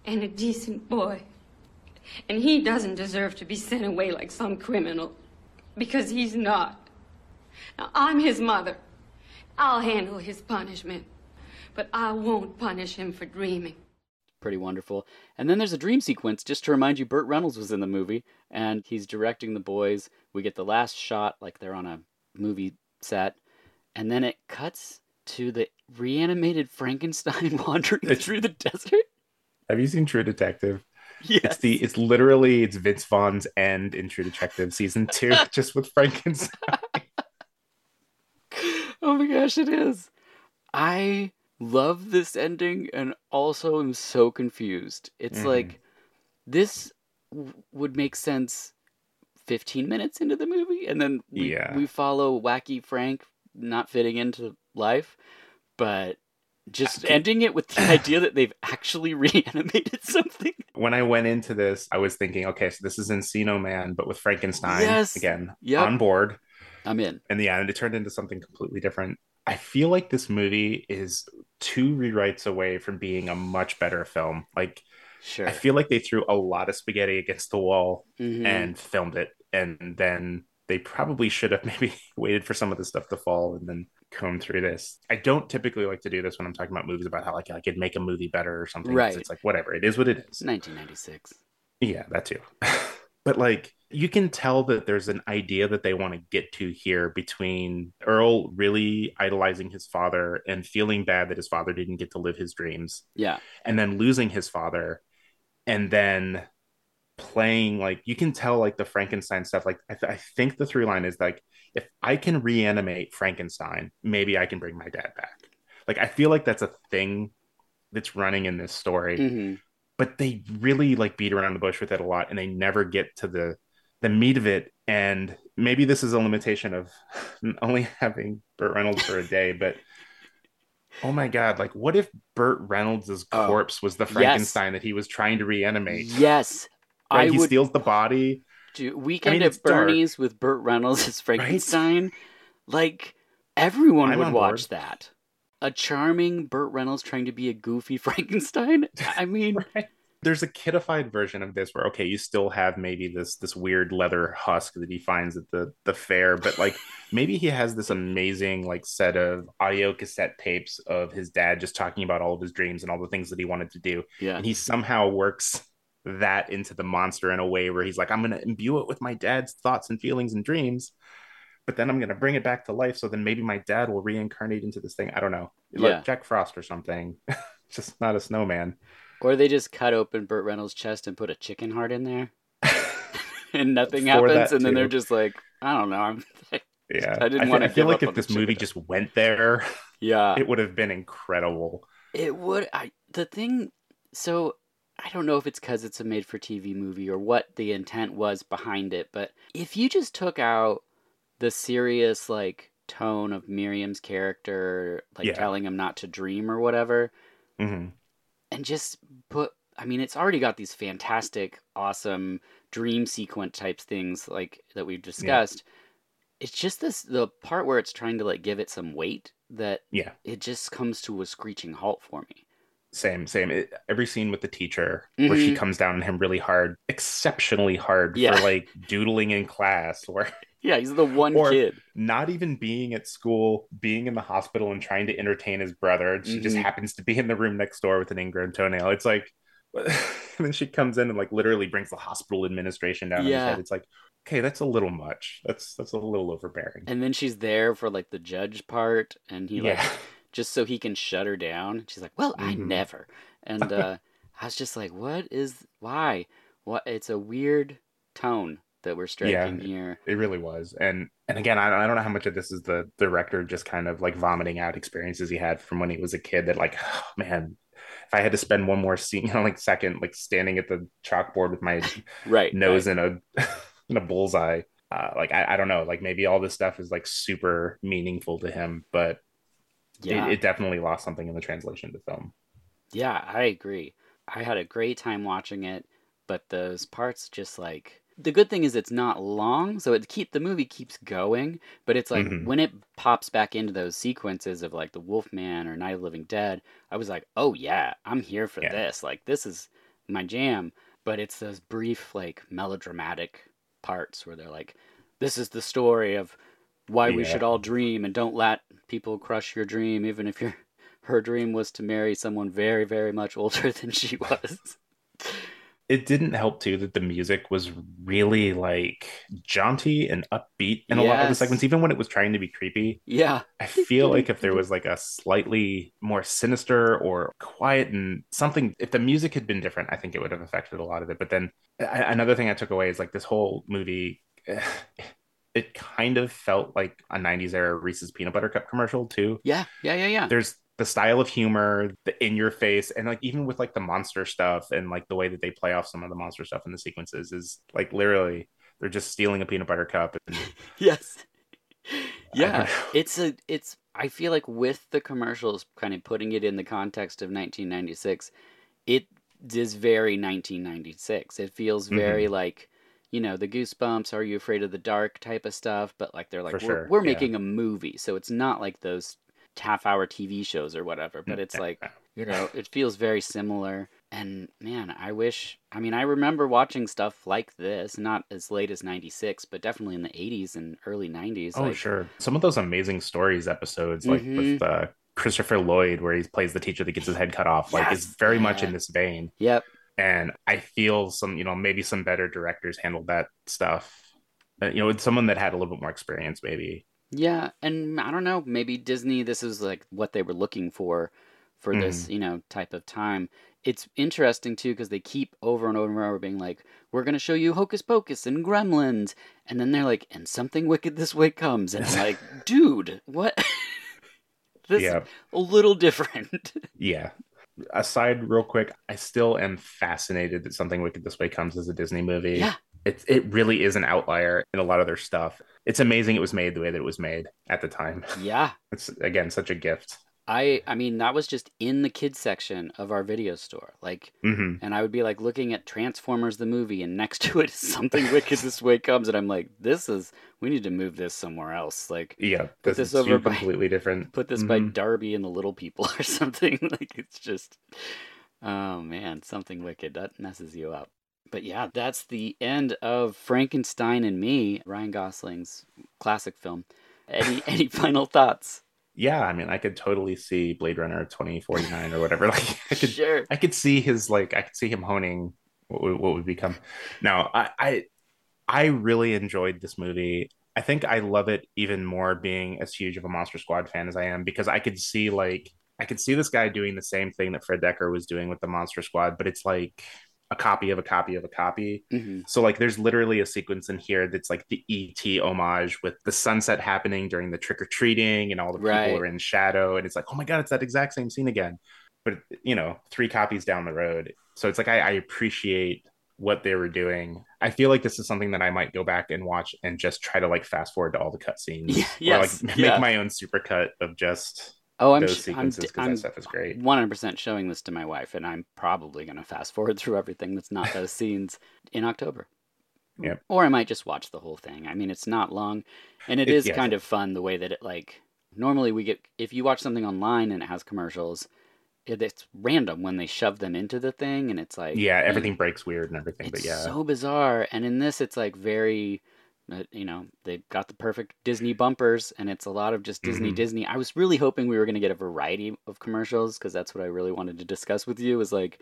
and a decent boy. And he doesn't deserve to be sent away like some criminal. Because he's not. Now, I'm his mother. I'll handle his punishment. But I won't punish him for dreaming. Pretty wonderful. And then there's a dream sequence just to remind you Burt Reynolds was in the movie and he's directing the boys. We get the last shot like they're on a movie set. And then it cuts to the reanimated Frankenstein <laughs> wandering through the desert. Have you seen True Detective? Yes. It's the it's literally it's Vince Vaughn's end in True Detective season two, <laughs> just with Frankenstein. <laughs> Oh my gosh, it is. I love this ending and also am so confused. It's Mhm. like this w- would make sense 15 minutes into the movie and then we, Yeah. we follow wacky Frank not fitting into life, but just ending it with the <laughs> idea that they've actually <laughs> reanimated something. when I went into this, I was thinking, okay, so this is Encino Man, but with Frankenstein Yes. again Yep. on board. I'm in. And the end, it turned into something completely different. I feel like this movie is two rewrites away from being a much better film. Like, Sure. I feel like they threw a lot of spaghetti against the wall Mhm. and filmed it, and then they probably should have <laughs> maybe waited for some of the stuff to fall and then comb through this. I don't typically like to do this when I'm talking about movies about how like I could make a movie better or something. Right. It's like whatever. It is what it is. 1996. Yeah, that too. <laughs> but like you can tell that there's an idea that they want to get to here between Earl really idolizing his father and feeling bad that his father didn't get to live his dreams Yeah. and then losing his father and then playing like you can tell like the Frankenstein stuff like I, th- I think the through line is like if I can reanimate Frankenstein maybe I can bring my dad back like I feel like that's a thing that's running in this story Mhm. but they really like beat around the bush with it a lot and they never get to the the meat of it and maybe this is a limitation of <laughs> only having Burt Reynolds for a day but oh my god like what if Burt Reynolds' corpse was the Oh, yes. Frankenstein that he was trying to reanimate Yes. right? I he would steals the body do Weekend it's at dark. Bernie's with Burt Reynolds as Frankenstein. Like everyone I'm would watch board. that. A charming Burt Reynolds trying to be a goofy <laughs> Frankenstein. I mean, <laughs> there's a kidified version of this where okay you still have maybe this this weird leather husk that he finds at the the fair but like <laughs> maybe he has this amazing like set of audio cassette tapes of his dad just talking about all of his dreams and all the things that he wanted to do Yeah. and he somehow works that into the monster in a way where he's like i'm going to imbue it with my dad's thoughts and feelings and dreams but then i'm going to bring it back to life so then maybe my dad will reincarnate into this thing i don't know like Yeah. jack frost or something <laughs> just not a snowman or they just cut open Burt Reynolds' chest and put a chicken heart in there. <laughs> and nothing For happens and then they're just like, I don't know. I'm <laughs> Yeah, I didn't want to I feel like if this movie just went there, Yeah. it would have been incredible. It would. I the thing. So I don't know if it's because it's a made-for-TV movie or what the intent was behind it, but if you just took out the serious like tone of Myriam's character, like Yeah. telling him not to dream or whatever, hmm and just put. I mean, it's already got these fantastic, awesome dream sequence types things like that we've discussed. It's just this the part where it's trying to like give it some weight that Yeah, it just comes to a screeching halt for me. Same, same. It, every scene with the teacher where she Mhm. comes down on him really hard, exceptionally hard Yeah. for like doodling in class, or <laughs> Yeah, he's the one or kid. not even being at school, being in the hospital and trying to entertain his brother. and She just Mhm. happens to be in the room next door with an ingrown toenail. It's like, <laughs> and then she comes in and like literally brings the hospital administration down on Yeah. his head. It's like, okay, that's a little much. That's that's a little overbearing. And then she's there for like the judge part, and he like Yeah. Just so he can shut her down. She's like, "Well, I Mhm. never." And uh, I was just like, "What is why? What? It's a weird tone that we're striking here." It really was. And and again, I, I don't know how much of this is the director just kind of like vomiting out experiences he had from when he was a kid that like, oh, <sighs> man, if I had to spend one more scene, <laughs> you know, like second, like standing at the chalkboard with my <laughs> Right, nose in a <laughs> in a bullseye. Uh, like I, I don't know, like maybe all this stuff is like super meaningful to him, but Yeah. it, it definitely lost something in the translation to film. Yeah, I agree. I had a great time watching it, but those parts just like the good thing is it's not long, so it keep the movie keeps going, but it's like Mhm. when it pops back into those sequences of like the Wolfman or Night of the Living Dead, I was like, "Oh yeah, I'm here for Yeah. this. Like this is my jam." But it's those brief like melodramatic parts where they're like, "This is the story of why we should all dream and don't let people crush your dream even if your <laughs> her dream was to marry someone very very much older <laughs> than she was It didn't help too that the music was really like jaunty and upbeat in a lot of the segments, even when it was trying to be creepy. yeah I feel like if there <laughs> was like a slightly more sinister or quiet and something, if the music had been different, I think it would have affected a lot of it. But then another thing I took away is like this whole movie, it kind of felt like a 90s era Reese's peanut butter cup commercial too. Yeah, yeah, yeah, yeah. There's the style of humor, the in your face, and like even with like the monster stuff and like the way that they play off some of the monster stuff in the sequences is like literally they're just stealing a peanut butter cup. And, <laughs> yes. Yeah, it's a it's I feel like with the commercials kind of putting it in the context of 1996, it is very 1996. It feels very Mhm. like you know the goosebumps are you afraid of the dark type of stuff but like they're like we're, sure, we're yeah. making a movie so it's not like those half hour tv shows or whatever but it's like <laughs> you know it feels very similar and man i wish i mean i remember watching stuff like this not as late as 96 but definitely in the 80s and early 90s oh like, sure, some of those amazing stories episodes like with Mhm. uh, Christopher Lloyd where he plays the teacher that gets his head cut off, like is Yes, very much in this vein. yep and I feel some, you know, maybe some better directors handled that stuff. Uh, you know, with someone that had a little bit more experience, maybe. Yeah, and I don't know, maybe Disney this is like what they were looking for for this, you know, type of time. It's interesting too because they keep over and over and over being like, "We're going to show you Hocus Pocus and Gremlins." And then they're like, "And something wicked this way comes." And I'm <laughs> like, "Dude, what?" <laughs> this Yeah. is a little different. Yeah. Aside, real quick, I still am fascinated that Something Wicked This Way comes as a Disney movie. Yeah. It, it really is an outlier in a lot of their stuff. It's amazing it was made the way that it was made at the time. yeah. It's, again, such a gift. I I mean, that was just in the kids section of our video store. Like hmm and I would be like looking at Transformers the movie, and next <laughs> to it is something wicked this way comes, and I'm like, this is we need to move this somewhere else. Like, Yeah. put This this is over by completely different. <laughs> put this by Mhm. Darby and the Little People <laughs> or something. like, it's just, oh man, something wicked that messes you up. But yeah, that's the end of Frankenstein and Me, Ryan Gosling's classic film. Any any final thoughts? Yeah i mean i could totally see blade runner 2049 or whatever <laughs> like i could Sure. i could see his like i could see him honing what would, what would become now I, I i really enjoyed this movie i think i love it even more being as huge of a monster squad fan as i am because i could see like i could see this guy doing the same thing that fred dekker was doing with the monster squad but it's like a copy of a copy of a copy hmm so like there's literally a sequence in here that's like the ET homage with the sunset happening during the trick or treating and all the people Right. are in shadow and it's like oh my god it's that exact same scene again. But you know, three copies down the road. So it's like I, I appreciate what they were doing. I feel like this is something that I might go back and watch and just try to like fast forward to all the cutscenes. <laughs> Yeah, Or like <laughs> make yeah. my own supercut of just Oh, I'm those sequences because that stuff is great. 100% showing this to my wife, and I'm probably going to fast forward through everything that's not those scenes in October. Yep. Or I might just watch the whole thing. I mean, it's not long, and it It- is yeah, kind of fun the way that it, like, normally we get, if you watch something online and it has commercials, it, it's random when they shove them into the thing, and it's like, Yeah, everything breaks weird and everything. it's but yeah. so bizarre. And in this, it's like very, you know, they've got the perfect Disney bumpers, and it's a lot of just Disney, Mhm. Disney. I was really hoping we were going to get a variety of commercials because that's what I really wanted to discuss with you. Was like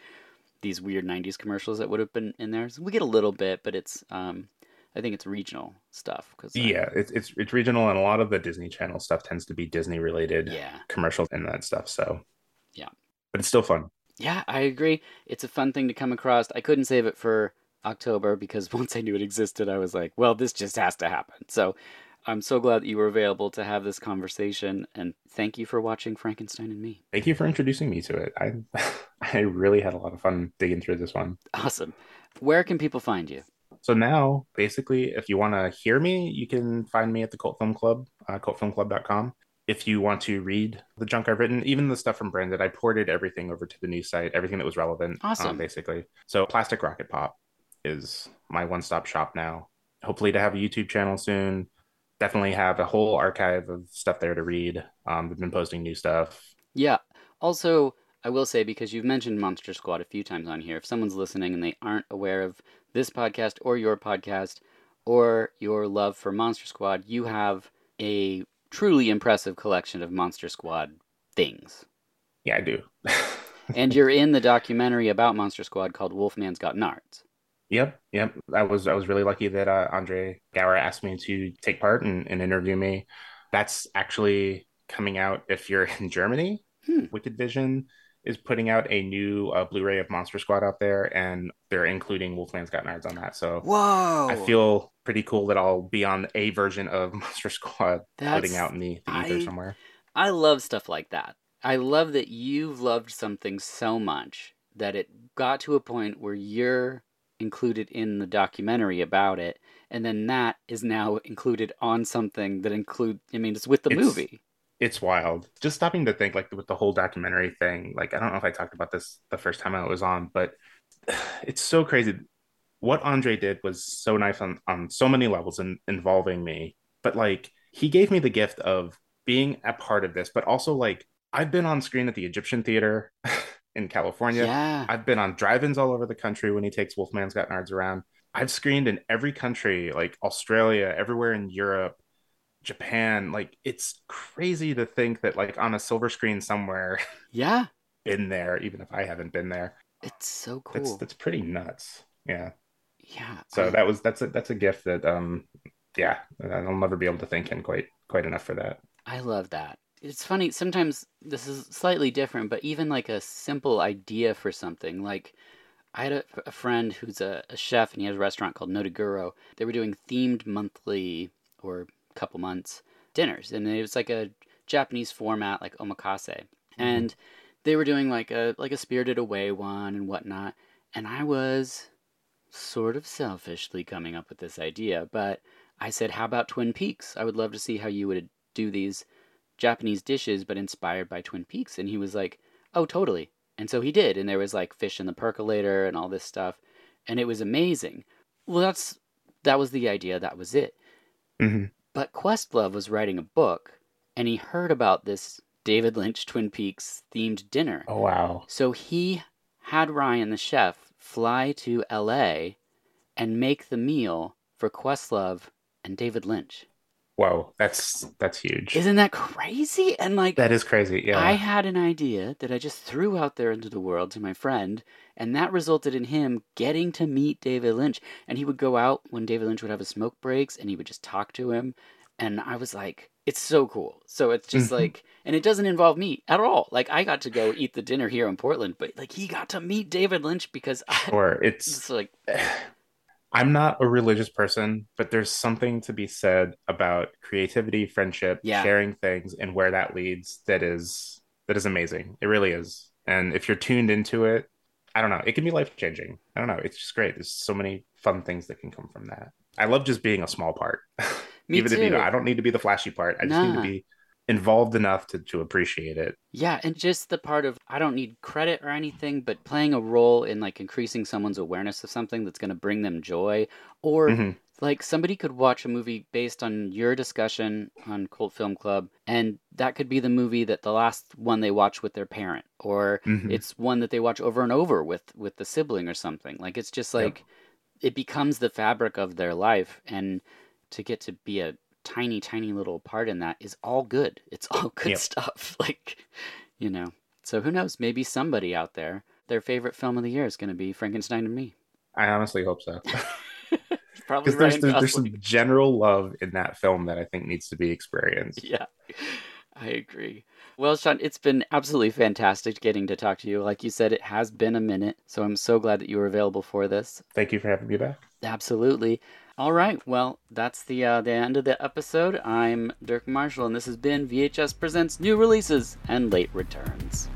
these weird '90s commercials that would have been in there. So we get a little bit, but it's, um, I think it's regional stuff. Cause, uh, yeah, it's it's it's regional, and a lot of the Disney Channel stuff tends to be Disney related Yeah. commercials and that stuff. So Yeah. but it's still fun. Yeah, I agree. It's a fun thing to come across. I couldn't save it for October because <laughs> once I knew it existed, I was like, well, this just has to happen. So I'm so glad that you were available to have this conversation. And thank you for watching Frankenstein and Me. Thank you for introducing me to it. I <laughs> I really had a lot of fun digging through this one. Awesome. Where can people find you? So now, basically, if you want to hear me, you can find me at the Cult Film Club, uh, cultfilmclub.com. If you want to read the junk I've written, even the stuff from Branded, I ported everything over to the new site, everything that was relevant, um, Awesome. basically. So Plastic Rocket Pop is my one-stop shop now. Hopefully to have a YouTube channel soon. Definitely have a whole archive of stuff there to read. Um, we've been posting new stuff. Yeah. Also, I will say because you've mentioned Monster Squad a few times on here, if someone's listening and they aren't aware of this podcast or your podcast or your love for Monster Squad, you have a truly impressive collection of Monster Squad things. Yeah, I do. <laughs> and you're in the documentary about Monster Squad called Wolfman's Got Nards. Yep, yep. I was I was really lucky that uh, Andre Gower asked me to take part and, and interview me. That's actually coming out if you're <laughs> in Germany. Hmm. Wicked Vision is putting out a new uh, Blu-ray of Monster Squad out there, and they're including Wolfman's Got Nards on that. So Whoa! I feel pretty cool that I'll be on a version of <laughs> Monster Squad That's- putting out in the, the ether I- somewhere. I love stuff like that. I love that you've loved something so much that it got to a point where you're included in the documentary about it, and then that is now included on something that include. I mean, it's with the It's- movie. It's wild. Just stopping to think, like with the whole documentary thing. Like I don't know if I talked about this the first time I was on, but <sighs> it's so crazy. What Andre did was so nice on on so many levels and involving me. But like he gave me the gift of being a part of this, but also like I've been on screen at the Egyptian Theater <laughs> in California. Yeah. I've been on drive-ins all over the country when he takes Wolfman's Got Nards around. I've screened in every country, like Australia, everywhere in Europe, Japan. Like it's crazy to think that like on a silver screen somewhere, <laughs> Yeah, been there, even if I haven't been there. it's so cool. That's that's pretty nuts. Yeah. yeah. So I- that was that's a that's a gift that um yeah, I'll never be able to thank him quite quite enough for that. I love that. It's funny, sometimes this is slightly different, but even like a simple idea for something, like I had a, a friend who's a, a chef and he has a restaurant called Nodoguro. They were doing themed monthly or couple months dinners, and it was like a Japanese format, like omakase. Mm-hmm. And they were doing like a like a Spirited Away one and whatnot. And I was sort of selfishly coming up with this idea, but I said, "How about Twin Peaks? I would love to see how you would do these Japanese dishes, but inspired by Twin Peaks." And he was like, "Oh, totally." And so he did, and there was like fish in the percolator and all this stuff, and it was amazing. Well, that's that was the idea. That was it. Mhm. But Questlove was writing a book, and he heard about this David Lynch Twin Peaks themed dinner. Oh wow. So he had Ryan, the chef, fly to L.A. and make the meal for Questlove and David Lynch. Whoa, that's that's huge. Isn't that crazy? And like, that is crazy. Yeah. I had an idea that I just threw out there into the world to my friend, and that resulted in him getting to meet David Lynch. And he would go out when David Lynch would have his smoke breaks, and he would just talk to him. And I was like, it's so cool. So it's just Mhm. like, and it doesn't involve me at all. Like, I got to go eat the dinner here in Portland, but like, he got to meet David Lynch because I, Or it's <laughs> it's like, <sighs> <sighs> I'm not a religious person, but there's something to be said about creativity, friendship, Yeah. sharing things, and where that leads. That is that is amazing. It really is. And if you're tuned into it, I don't know. It can be life changing. I don't know. It's just great. There's so many fun things that can come from that. I love just being a small part. Me <laughs> Even if you know. I don't need to be the flashy part. I just need to be involved enough to to appreciate it. Yeah, and just the part of I don't need credit or anything, but playing a role in like increasing someone's awareness of something that's going to bring them joy, or Mhm. like somebody could watch a movie based on your discussion on Cult Film Club, and that could be the movie that the last one they watch with their parent, or Mhm. it's one that they watch over and over with with the sibling or something. Like it's just Yep. like it becomes the fabric of their life, and to get to be a tiny, tiny little part in that is all good. It's <laughs> all good Yep. stuff. <laughs> Like, you know. So who knows? Maybe somebody out there, their favorite film of the year is going to be Frankenstein and Me. I honestly hope so. <laughs> Probably Because there's, there's, there's some general love in that film that I think needs to be experienced. Yeah, I agree. Well, Shawn, it's been absolutely fantastic getting to talk to you. Like you said, it has been a minute, so I'm so glad that you were available for this. Thank you for having me back. Absolutely. All right. Well, that's the uh, the end of the episode. I'm Dirk Marshall, and this has been VHS presents new releases and late returns.